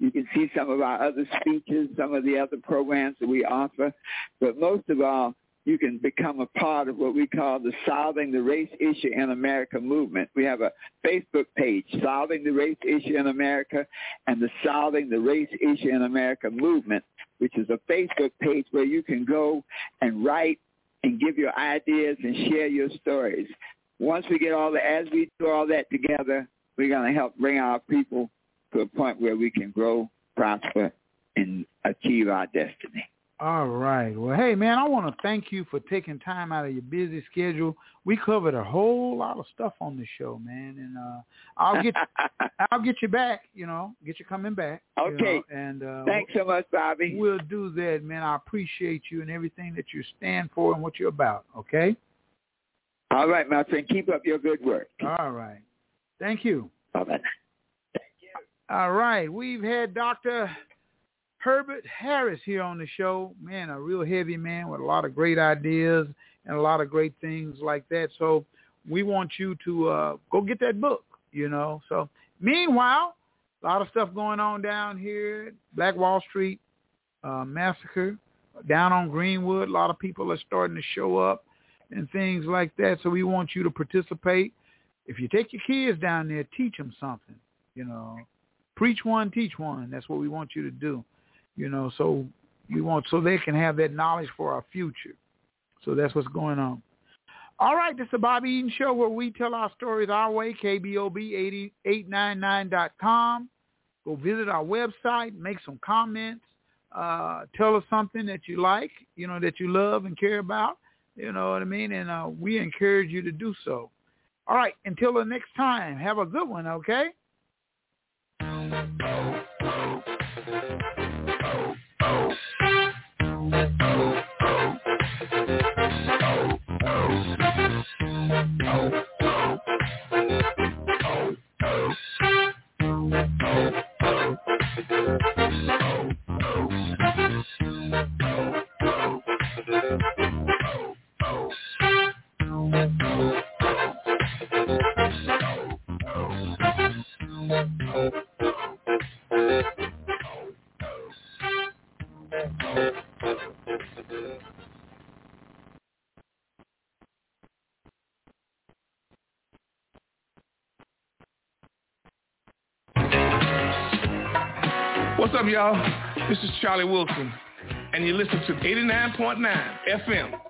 You can see some of our other speeches, some of the other programs that we offer. But most of all, you can become a part of what we call the Solving the Race Issue in America movement. We have a Facebook page, Solving the Race Issue in America, and the Solving the Race Issue in America movement, which is a Facebook page where you can go and write and give your ideas and share your stories. Once we get all the, as we do all that together, we're going to help bring our people to a point where we can grow, prosper, and achieve our destiny. All right. Well, hey, man, I want to thank you for taking time out of your busy schedule. We covered a whole lot of stuff on the show, man, and uh, I'll get I'll get you back. You know, get you coming back. Okay. You know, and uh, thanks so much, Bobby. We'll do that, man. I appreciate you and everything that you stand for and what you're about. Okay. All right, my friend. Keep up your good work. All right. Thank you. Bye-bye. All right. We've had Dr. Herbert Harris here on the show. Man, a real heavy man with a lot of great ideas and a lot of great things like that. So we want you to uh, go get that book, you know. So meanwhile, a lot of stuff going on down here. Black Wall Street uh, massacre down on Greenwood. A lot of people are starting to show up and things like that. So we want you to participate. If you take your kids down there, teach them something, you know preach one, teach one. That's what we want you to do. You know, so we want so they can have that knowledge for our future. So that's what's going on. All right, this is the Bobby Eaton Show where we tell our stories our way, KBOB899.com. Go visit our website, make some comments, uh, tell us something that you like, you know, that you love and care about, you know what I mean? And uh, we encourage you to do so. All right, until the next time, have a good one, okay? What's y'all? This is Charlie Wilson, and you listen to 89.9 FM